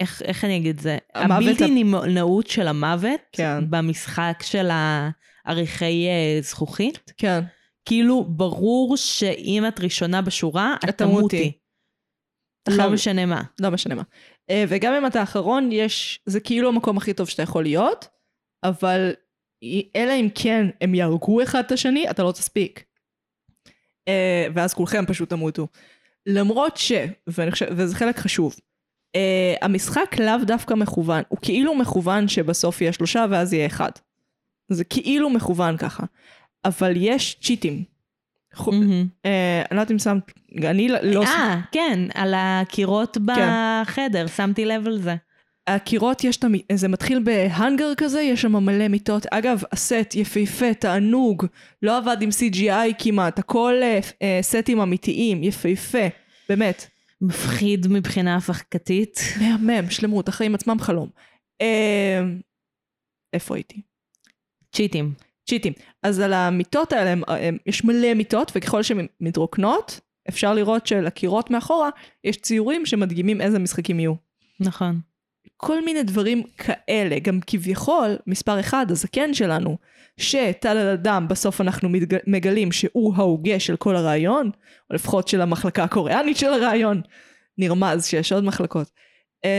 איך, איך אני אגיד את זה? הבלתי ה- נמנעות של המוות כן. במשחק של העריכי אה, זכוכית. כן. כאילו ברור שאם את ראשונה בשורה, את תמותי. לא חייב- משנה מה. לא משנה מה. אה, וגם אם אתה אחרון, יש, זה כאילו המקום הכי טוב שאתה יכול להיות, אבל אלא אם כן הם יהרגו אחד את השני, אתה לא תספיק. אה, ואז כולכם פשוט תמותו. למרות ש, ואני חושב, וזה חלק חשוב, אה, המשחק לאו דווקא מכוון, הוא כאילו מכוון שבסוף יהיה שלושה ואז יהיה אחד. זה כאילו מכוון ככה. אבל יש צ'יטים. אה, אני לא יודעת אם שמת, אני לא... אה, כן, על הקירות כן. בחדר, שמתי לב על זה. הקירות יש את המ... זה מתחיל בהאנגר כזה, יש שם מלא מיטות. אגב, הסט יפהפה, תענוג, לא עבד עם CGI כמעט, הכל אה, אה, סטים אמיתיים, יפהפה, באמת. מפחיד מבחינה הפקתית. מהמם, שלמות, החיים עצמם חלום. אה, איפה הייתי? צ'יטים. צ'יטים. אז על המיטות האלה, הם, הם, יש מלא מיטות, וככל שהן מתרוקנות, אפשר לראות שלקירות מאחורה יש ציורים שמדגימים איזה משחקים יהיו. נכון. כל מיני דברים כאלה, גם כביכול, מספר אחד, הזקן שלנו, שטל על הדם, בסוף אנחנו מתג... מגלים שהוא ההוגה של כל הרעיון, או לפחות של המחלקה הקוריאנית של הרעיון, נרמז שיש עוד מחלקות. אמ,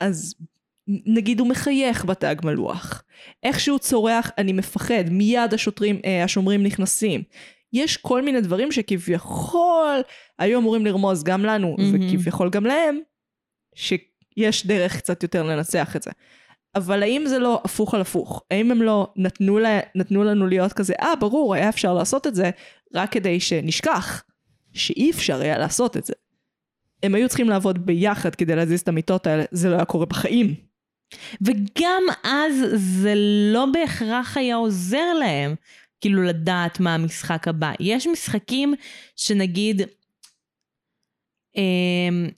אז נגיד הוא מחייך בתג מלוח. איך שהוא צורח, אני מפחד, מיד השוטרים, אה, השומרים נכנסים. יש כל מיני דברים שכביכול היו אמורים לרמוז גם לנו, מהמם. וכביכול גם להם, שיש דרך קצת יותר לנצח את זה. אבל האם זה לא הפוך על הפוך? האם הם לא נתנו, לה, נתנו לנו להיות כזה, אה, ברור, היה אפשר לעשות את זה, רק כדי שנשכח שאי אפשר היה לעשות את זה. הם היו צריכים לעבוד ביחד כדי להזיז את המיטות האלה, זה לא היה קורה בחיים. וגם אז זה לא בהכרח היה עוזר להם, כאילו לדעת מה המשחק הבא. יש משחקים שנגיד, אמ,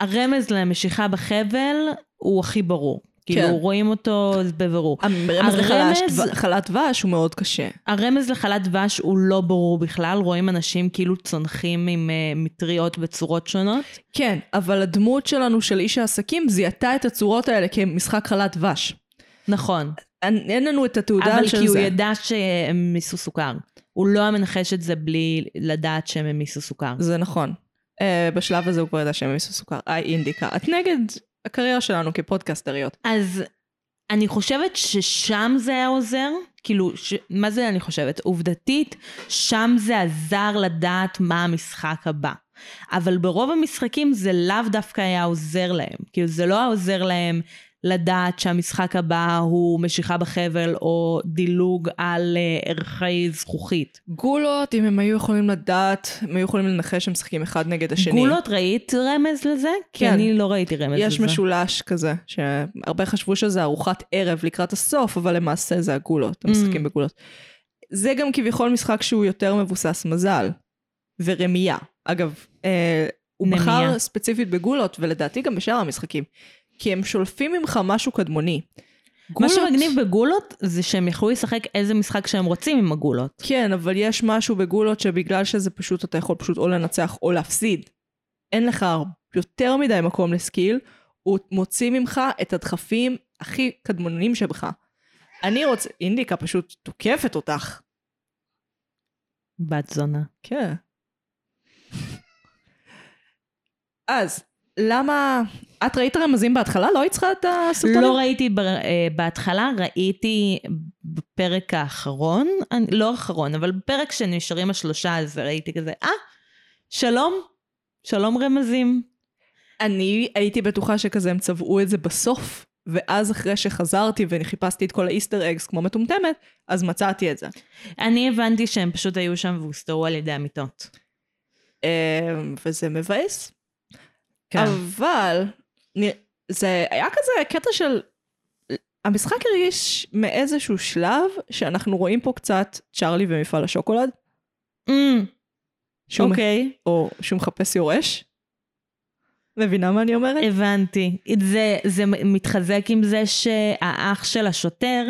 הרמז למשיכה בחבל הוא הכי ברור. כאילו, כן. רואים אותו בבירור. הרמז לחלש- הרמז- דב- חלת דבש הוא מאוד קשה. הרמז לחלת דבש הוא לא ברור בכלל, רואים אנשים כאילו צונחים עם uh, מטריות בצורות שונות. כן, אבל הדמות שלנו של איש העסקים זיהתה את הצורות האלה כמשחק חלת דבש. נכון. אין אין לנו את התעודה אבל של כי הוא זה. ידע שהם מיסו סוכר. הוא לא היה מנחש את זה בלי לדעת שהם המיסו סוכר. זה נכון. Uh, בשלב הזה הוא כבר ידע שהם מיסו סוכר. היי אינדיקה. את נגד הקריירה שלנו כפודקאסטריות. אז אני חושבת ששם זה היה עוזר, כאילו, ש... מה זה אני חושבת? עובדתית, שם זה עזר לדעת מה המשחק הבא. אבל ברוב המשחקים זה לאו דווקא היה עוזר להם. כאילו, זה לא היה עוזר להם לדעת שהמשחק הבא הוא משיכה בחבל או דילוג על uh, ערכי זכוכית. גולות, אם הם היו יכולים לדעת, הם היו יכולים לנחש שהם משחקים אחד נגד השני. גולות, ראית רמז לזה? כי כן. אני לא ראיתי רמז יש לזה. משולש כזה, שהרבה חשבו שזה ארוחת ערב לקראת הסוף, אבל למעשה זה הגולות, המשחקים Mm. בגולות. זה גם כביכול משחק שהוא יותר מבוסס מזל ורמייה. אגב, אה, הוא נמיה. בחר ספציפית בגולות, ולדעתי גם בשאר המשחקים, כי הם שולפים ממך משהו קדמוני. מה גולות- שמגניב בגולות זה שהם יכלו לשחק איזה משחק שהם רוצים עם הגולות. כן, אבל יש משהו בגולות שבגלל שזה פשוט, אתה יכול פשוט או לנצח או להפסיד. אין לך יותר מדי מקום לסקיל, הוא מוציא ממך את הדחפים הכי קדמוניים שבך. אני רוצה, אינדיקה פשוט תוקפת אותך. בת זונה. כן. אז, למה... את ראית רמזים בהתחלה? לא היית צריכה את הסרטונים? לא ראיתי ב- אה, בהתחלה, ראיתי בפרק האחרון, אני- לא האחרון, אבל בפרק שנשארים השלושה, אז ראיתי כזה, אה, שלום, שלום רמזים. אני הייתי בטוחה שכזה הם צבעו את זה בסוף, ואז אחרי שחזרתי וחיפשתי את כל האיסטר אגס כמו מטומטמת, אז מצאתי את זה. אני הבנתי שהם פשוט היו שם והוסתרו על ידי המיטות. אמ, וזה מבאס. כן. אבל זה היה כזה קטע של... המשחק הרגיש מאיזשהו שלב שאנחנו רואים פה קצת צ'ארלי ומפעל השוקולד, שהוא, אוקיי, או שהוא מחפש יורש. מבינה מה אני אומרת? הבנתי. זה, זה מתחזק עם זה שהאח של השוטר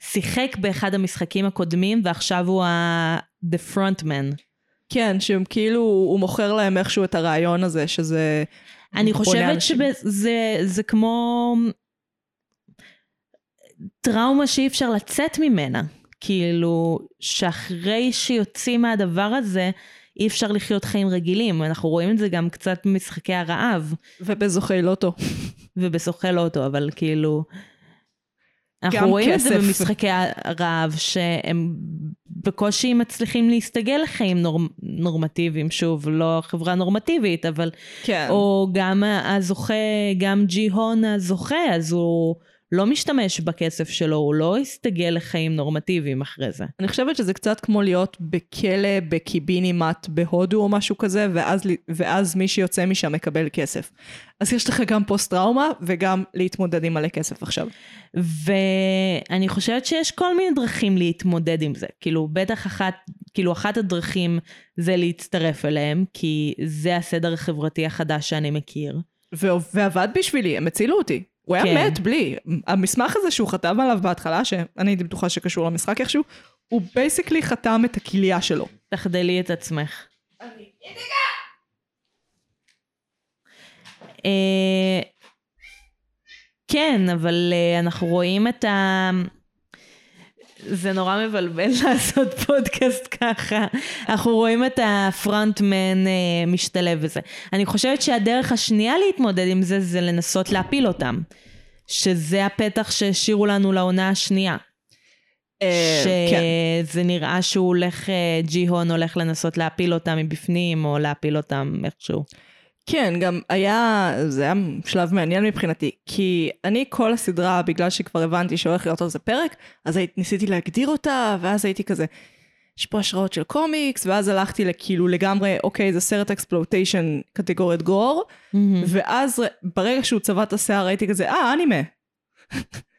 שיחק באחד המשחקים הקודמים ועכשיו הוא ה... the frontman. כן, שהם כאילו, הוא מוכר להם איכשהו את הרעיון הזה, שזה... אני חושבת. שזה זה כמו טראומה שאי אפשר לצאת ממנה. כאילו, שאחרי שיוצאים מהדבר הזה, אי אפשר לחיות חיים רגילים. אנחנו רואים את זה גם קצת במשחקי הרעב, ובזוכי לוטו. ובסוחל אוטו, אבל כאילו... אנחנו רואים את זה כסף. במשחקי הרעב, שהם בקושי מצליחים להסתגל לחיים נור... נורמטיביים, שוב, לא חברה נורמטיבית, אבל כן. או גם הזוכה, גם ג'י הון הזוכה, אז הוא לא משתמש בכסף שלו, הוא לא הסתגל לחיים נורמטיביים אחרי זה. אני חושבת שזה קצת כמו להיות בכלא בקיבינימט בהודו או משהו כזה, ואז, ואז מי שיוצא משם מקבל כסף. אז יש לך גם פוסט-טראומה וגם להתמודד עם מלא כסף עכשיו. ואני חושבת שיש כל מיני דרכים להתמודד עם זה. כאילו, בטח אחת, כאילו, אחת הדרכים זה להצטרף אליהם, כי זה הסדר החברתי החדש שאני מכיר. ו- ועבד בשבילי, הם הצילו אותי. הוא היה כן. מת בלי. המסמך הזה שהוא חתם עליו בהתחלה, שאני הייתי בטוחה שקשור למשחק איכשהו, הוא basically חתם את הכליה שלו. תחדלי את עצמך. אה, כן, אבל אה, אנחנו רואים את ה... זה נורא מבלבל לעשות פודקאסט ככה. אנחנו רואים את הפרונטמן אה, משתלב בזה. אני חושבת שהדרך השנייה להתמודד עם זה, זה לנסות להפיל אותם. שזה הפתח שהשאירו לנו לעונה השנייה. אה, כן. שזה נראה שהוא הולך, אה, ג'י הון הולך לנסות להפיל אותם מבפנים, או להפיל אותם איכשהו. כן, גם היה, זה היה שלב מעניין מבחינתי, כי אני כל הסדרה, בגלל שכבר הבנתי שהולך להיות על זה פרק, אז היית, ניסיתי להגדיר אותה, ואז הייתי כזה, יש פה השראות של קומיקס, ואז הלכתי לכאילו לגמרי, אוקיי, זה סרט אקספלוטיישן קטגוריית גור, ואז ר- ברגע שהוא צבע את השיער הייתי כזה, אה, אנימה.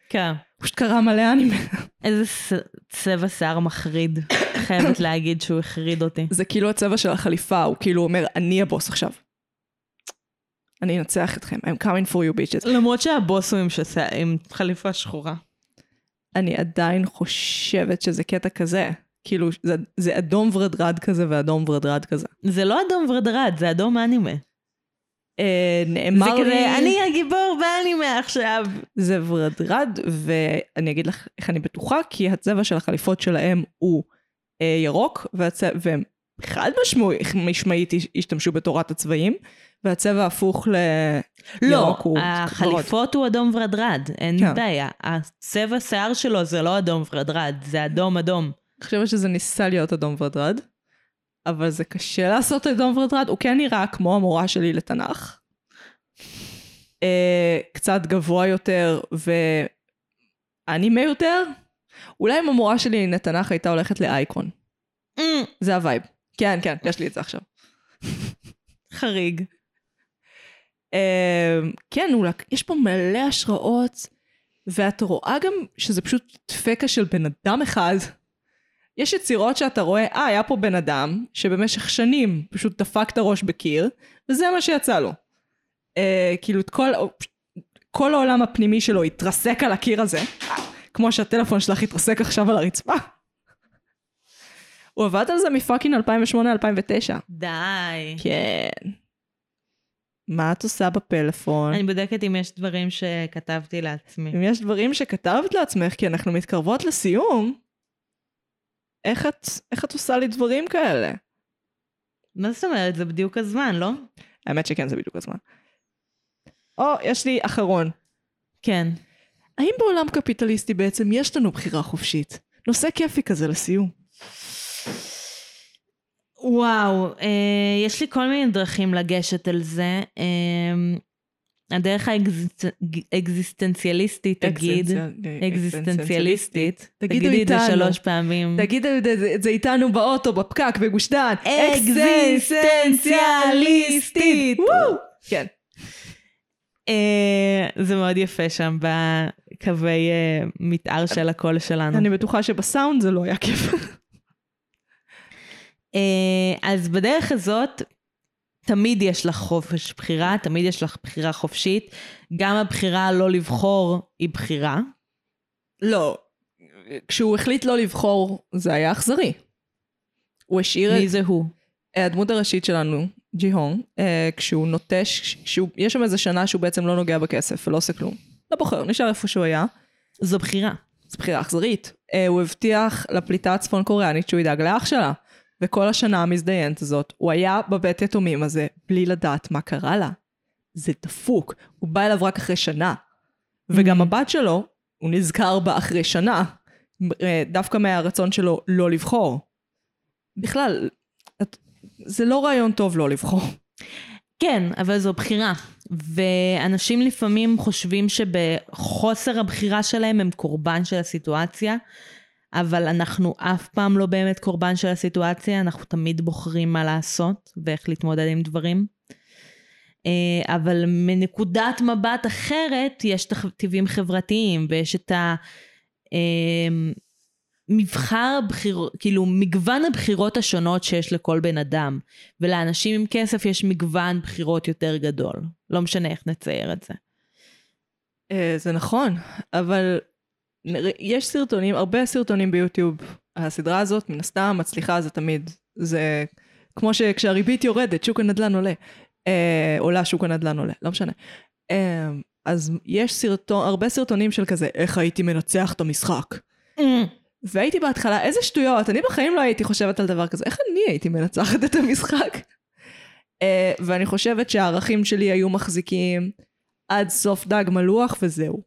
כן. פשוט קרה מלא אנימה. איזה ס- צבע שיער מחריד. חייבת להגיד שהוא החריד אותי. זה כאילו הצבע של החליפה, הוא כאילו אומר, אני הבוס עכשיו. אני אנצח אתכם, I'm coming for you bitches. למרות שהבוס הוא עם, שסע... עם חליפה שחורה. אני עדיין חושבת שזה קטע כזה. כאילו, זה, זה אדום ורדרד כזה ואדום ורדרד כזה. זה לא אדום ורדרד, זה אדום אנימה. אה, זה נאמר לי... כזה, אני הגיבור באנימה עכשיו. זה ורדרד, ואני אגיד לך איך אני בטוחה, כי הצבע של החליפות שלהם הוא אה, ירוק, והצבע, והם חד משמעי- משמעית השתמשו בתורת הצבעים, והצבע ההפוך ל... לא, ירוק הוא ורוד. החליפות הוא אדום ורדרד, אין כן. בעיה. הצבע שיער שלו זה לא אדום ורדרד, זה אדום אדום. אני חושבת שזה ניסה להיות אדום ורדרד, אבל זה קשה לעשות אדום ורדרד, הוא כן נראה כמו המורה שלי לתנ"ך. אה, קצת גבוה יותר ואנימה יותר. אולי אם המורה שלי לתנ"ך הייתה הולכת לאייקון. Mm, זה ה vibe. כן, כן, יש לי את זה עכשיו. חריג. אה, כן, הוא. יש פה מלא השראות, ואת רואה גם שזה פשוט דפקה של בן אדם אחד. יש יצירות שאתה רואה, אה, היה פה בן אדם שבמשך שנים פשוט דפק את הראש בקיר, וזה מה שיצא לו. אה, כאילו, את כל, כל העולם הפנימי שלו התרסק על הקיר הזה, כמו שהטלפון שלך התרסק עכשיו על הרצפה. הוא עבד על זה מפאקינג 2008-2009. די. כן. מה את עושה בפלאפון? אני בודקת אם יש דברים שכתבתי לעצמי. אם יש דברים שכתבת לעצמך, כי אנחנו מתקרבות לסיום, איך את, איך את עושה לי דברים כאלה? מה זאת אומרת? זה בדיוק הזמן, לא? האמת שכן, זה בדיוק הזמן. או, יש לי אחרון. כן. האם בעולם קפיטליסטי בעצם יש לנו בחירה חופשית? נושא כיפי כזה לסיום. וואו, אה, יש לי כל מיני דרכים לגשת על זה. אה, הדרך האקזיסטנציאליסטית, תגיד, אקזיסטנציאל- אקזיסטנציאליסטית, תגידו תגידי את זה. שלוש פעמים. תגידו את זה- איתנו באוטו, בפקק, בגוש דן. אקזיסטנציאליסטית. כן. אה, זה מאוד יפה שם בקווי אה, מתאר של הקול שלנו. אני בטוחה שבסאונד זה לא היה כיף. אה, אז בדרך הזאת, תמיד יש לך חופש בחירה, תמיד יש לך בחירה חופשית. גם הבחירה לא לבחור היא בחירה. לא. כשהוא החליט לא לבחור, זה היה אכזרי. הוא השאיר מי את זה הוא? הדמות הראשית שלנו, ג'י הונג, אה, כשהוא נוטש, כשהוא, יש שם איזה שנה שהוא בעצם לא נוגע בכסף ולא עושה כלום. לא בוחר, נשאר איפה שהוא היה. זו בחירה. זו בחירה אכזרית. אה, הוא הבטיח לפליטה הצפון קוריאנית שהוא ידאג לאח שלה. וכל השנה המזדיינת הזאת, הוא היה בבית יתומים הזה בלי לדעת מה קרה לה. זה דפוק. הוא בא אליו רק אחרי שנה. וגם Mhm. הבת שלו, הוא נזכר בה אחרי שנה, אה, דווקא מהרצון שלו לא לבחור. בכלל, את, זה לא רעיון טוב לא לבחור. כן, אבל זו בחירה. ואנשים לפעמים חושבים שבחוסר הבחירה שלהם הם קורבן של הסיטואציה, אבל אנחנו אף פעם לא באמת קורבן של הסיטואציה, אנחנו תמיד בוחרים מה לעשות ואיך להתמודד עם דברים. אה, אבל מנקודת מבט אחרת, יש תכתיבים חברתיים ויש את ה... אה, מבחר הבחירות, כאילו מגוון הבחירות השונות שיש לכל בן אדם. ולאנשים עם כסף יש מגוון בחירות יותר גדול. לא משנה איך נצייר את זה. אה, זה נכון, אבל יש סרטונים, הרבה סרטונים ביוטיוב. הסדרה הזאת, מן הסתם, מצליחה זה תמיד. זה כמו שכשהריבית יורדת, שוק הנדל"ן עולה. אה, עולה, שוק הנדל"ן עולה, לא משנה. אה, אז יש סרטון, הרבה סרטונים של כזה, איך הייתי מנצח את המשחק. והייתי בהתחלה, איזה שטויות, אני בחיים לא הייתי חושבת על דבר כזה, איך אני הייתי מנצחת את המשחק? אה, ואני חושבת שהערכים שלי היו מחזיקים עד סוף דג מלוח וזהו.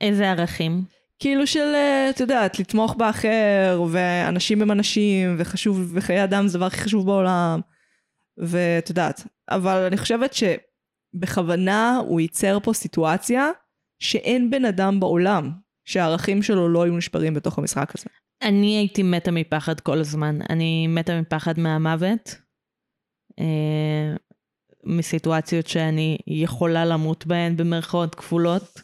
איזה ערכים? כאילו של, אה, את יודעת, לתמוך באחר, ואנשים הם אנשים, וחשוב, וחיי אדם זה הדבר הכי חשוב בעולם, ואת יודעת. אבל אני חושבת שבכוונה הוא ייצר פה סיטואציה שאין בן אדם בעולם שהערכים שלו לא היו נשברים בתוך המשחק הזה. אני הייתי מתה מפחד כל הזמן. אני מתה מפחד מהמוות. אה, מסיטואציות שאני יכולה למות בהן במרכאות כפולות,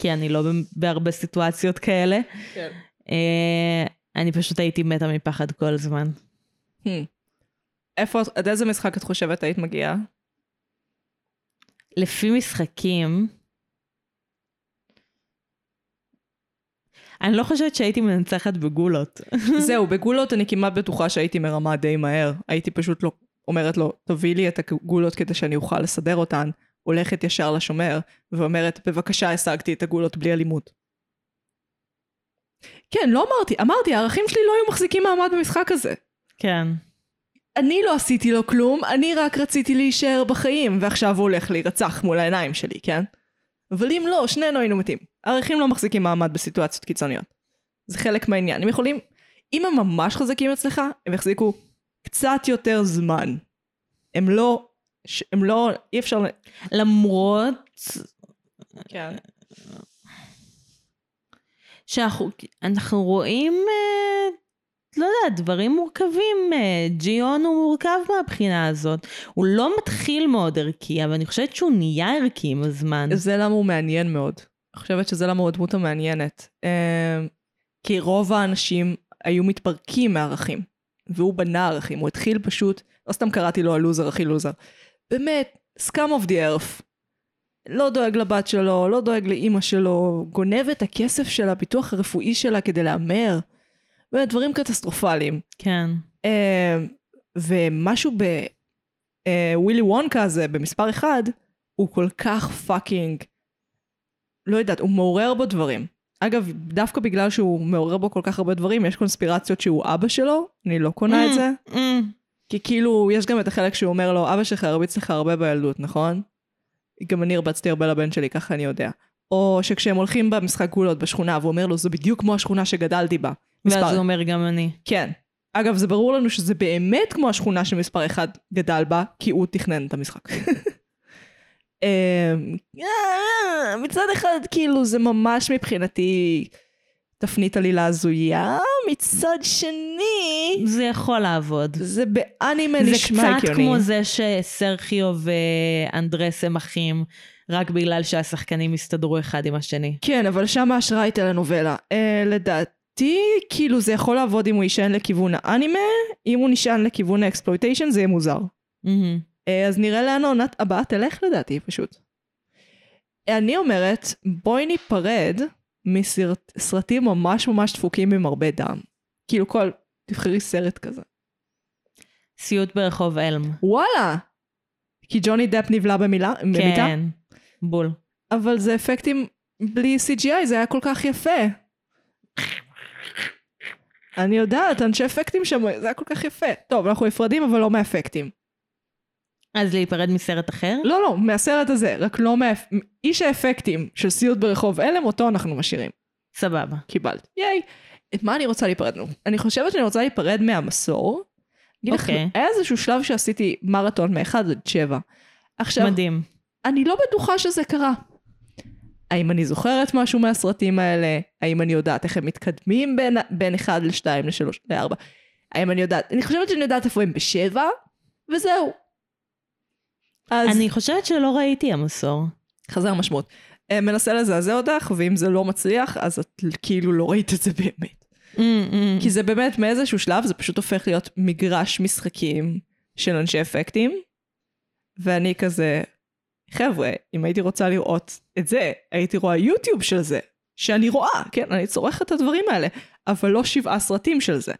כי אני לא בהרבה סיטואציות כאלה. כן. אה, אני פשוט הייתי מתה מפחד כל הזמן. Hmm. איפה, עד איזה משחק את חושבת היית מגיעה? לפי משחקים, אני לא חושבת שהייתי מנצחת בגולות. זהו, בגולות אני כמעט בטוחה שהייתי מרמה די מהר. הייתי פשוט לא אומרת לו, תביא לי את הגולות כדי שאני אוכל לסדר אותן. הולכת ישר לשומר, ואומרת, בבקשה, השגתי את הגולות בלי אלימות. כן, לא אמרתי, אמרתי, הערכים שלי לא היו מחזיקים מעמד במשחק הזה. כן. אני לא עשיתי לו כלום, אני רק רציתי להישאר בחיים, ועכשיו הוא הולך להירצח מול העיניים שלי, כן? אבל אם לא, שנינו היינו מתים. הערכים לא מחזיקים מעמד בסיטואציות קיצוניות. זה חלק מהעניין. הם יכולים, אם הם ממש חזקים אצלך, הם יחזיקו קצת יותר זמן. הם לא, ש- הם לא, אי אפשר... למרות כן. שאנחנו אנחנו רואים, אה, לא יודעת, דברים מורכבים. אה, ג'יון הוא מורכב מהבחינה הזאת. הוא לא מתחיל מאוד ערכי, אבל אני חושבת שהוא נהיה ערכי עם הזמן. זה למה הוא מעניין מאוד. אני חושבת שזה למה הוא הדמות המעניינת. אה, כי רוב האנשים היו מתפרקים מערכים, והוא בנה ערכים, הוא התחיל פשוט, לא סתם קראתי לו הלוזר הכי לוזר. באמת, scum of the earth. לא דואג לבת שלו, לא דואג לאימא שלו, גונב את הכסף של הביטוח הרפואי שלה כדי להמר. באמת, דברים קטסטרופליים. כן. אה, ומשהו בווילי וונקה הזה, במספר אחד, הוא כל כך fucking, לא יודעת, הוא מעורר בו דברים. אגב, דווקא בגלל שהוא מעורר בו כל כך הרבה דברים, יש קונספירציות שהוא אבא שלו, אני לא קונה את זה. Mm, כי כאילו, יש גם את החלק שהוא אומר לו, אבא שלך הרביץ לך הרבה בילדות, נכון? גם אני הרבצתי הרבה לבן שלי, ככה אני יודע. או שכשהם הולכים במשחק גולות בשכונה, והוא אומר לו, זה בדיוק כמו השכונה שגדלתי בה. מספר ואז הוא אומר גם אני. כן. אגב, זה ברור לנו שזה באמת כמו השכונה שמספר אחד גדל בה, כי הוא תכנן את המשחק. אמ, אה, מצד אחד, כאילו, זה ממש מבחינתי תפנית עלילה הזויה, מצד שני, זה יכול לעבוד. זה באנימה זה נשמע קצת הגיוני. כמו זה שסרחיו ואנדרס הם אחים, רק בגלל שהשחקנים הסתדרו אחד עם השני. כן, אבל שם ההשראה היא טלנובלה. אה, לדעתי, כאילו, זה יכול לעבוד אם הוא יישען לכיוון האנימה, אם הוא נשען לכיוון ה exploitation זה יהיה מוזר. מהמם. אה, אז נראה לאן העונת הבאה תלך לדעתי פשוט. אני אומרת, בואי ניפרד מסרטים ממש ממש דפוקים עם הרבה דם. כאילו כל, תבחרי סרט כזה. סיוט ברחוב אלם. וואלה! כי ג'וני דפ נבלע במילה, במיטה, כן, בול. אבל זה אפקטים בלי CGI, זה היה כל כך יפה. אני יודעת, אנשי אפקטים שם, זה היה כל כך יפה. טוב, אנחנו נפרדים, אבל לא מאפקטים. אז להיפרד מסרט אחר? לא, לא, מהסרט הזה, רק לא מה... איש האפקטים של סיוט ברחוב הלם, אותו אנחנו משאירים. סבבה. קיבלת. ייי. את מה אני רוצה להיפרד? נו? אני חושבת שאני רוצה להיפרד מהמסור. אגיד לך, אוקיי. היה איזשהו שלב שעשיתי מרתון מ-1 עד 7. עכשיו, מדהים. אני לא בטוחה שזה קרה. האם אני זוכרת משהו מהסרטים האלה? האם אני יודעת איך הם מתקדמים בין, בין 1 ל-2 ל-3 ל-4? האם אני יודעת? אני חושבת שאני יודעת איפה הם בשבע, וזהו. אז אני חושבת שלא ראיתי המסור. חזר משמעות. אה, מנסה לזעזע אותך, ואם זה לא מצליח, אז את כאילו לא ראית את זה באמת. Mm, mm. כי זה באמת מאיזשהו שלב, זה פשוט הופך להיות מגרש משחקים של אנשי אפקטים, ואני כזה, חבר'ה, אם הייתי רוצה לראות את זה, הייתי רואה יוטיוב של זה, שאני רואה, כן, אני צורכת את הדברים האלה, אבל לא שבעה סרטים של זה.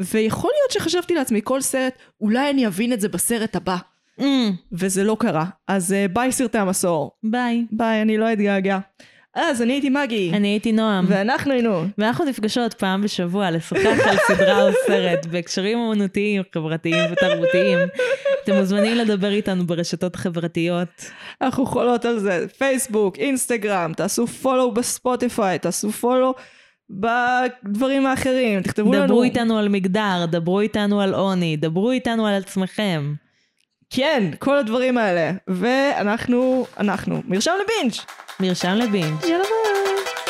ויכול להיות שחשבתי לעצמי, כל סרט, אולי אני אבין את זה בסרט הבא, Mm, וזה לא קרה. אז uh, ביי סרטי המסור. ביי. ביי, אני לא אתגעגע. אז אני הייתי מגי, אני הייתי נועם. ואנחנו היינו. ואנחנו נפגשות פעם בשבוע לשוחח על סדרה או סרט בהקשרים אומנותיים, חברתיים ותרבותיים. אתם מוזמנים לדבר איתנו ברשתות חברתיות. אנחנו חולות על זה, פייסבוק, אינסטגרם, תעשו פולו בספוטיפיי, תעשו פולו בדברים האחרים, תכתבו לנו. דברו איתנו על מגדר, דברו איתנו על עוני, דברו איתנו על עצמכם. כן, כל הדברים האלה. ואנחנו, אנחנו, מרשם לבינג'. מרשם לבינג'. יאללה ביי.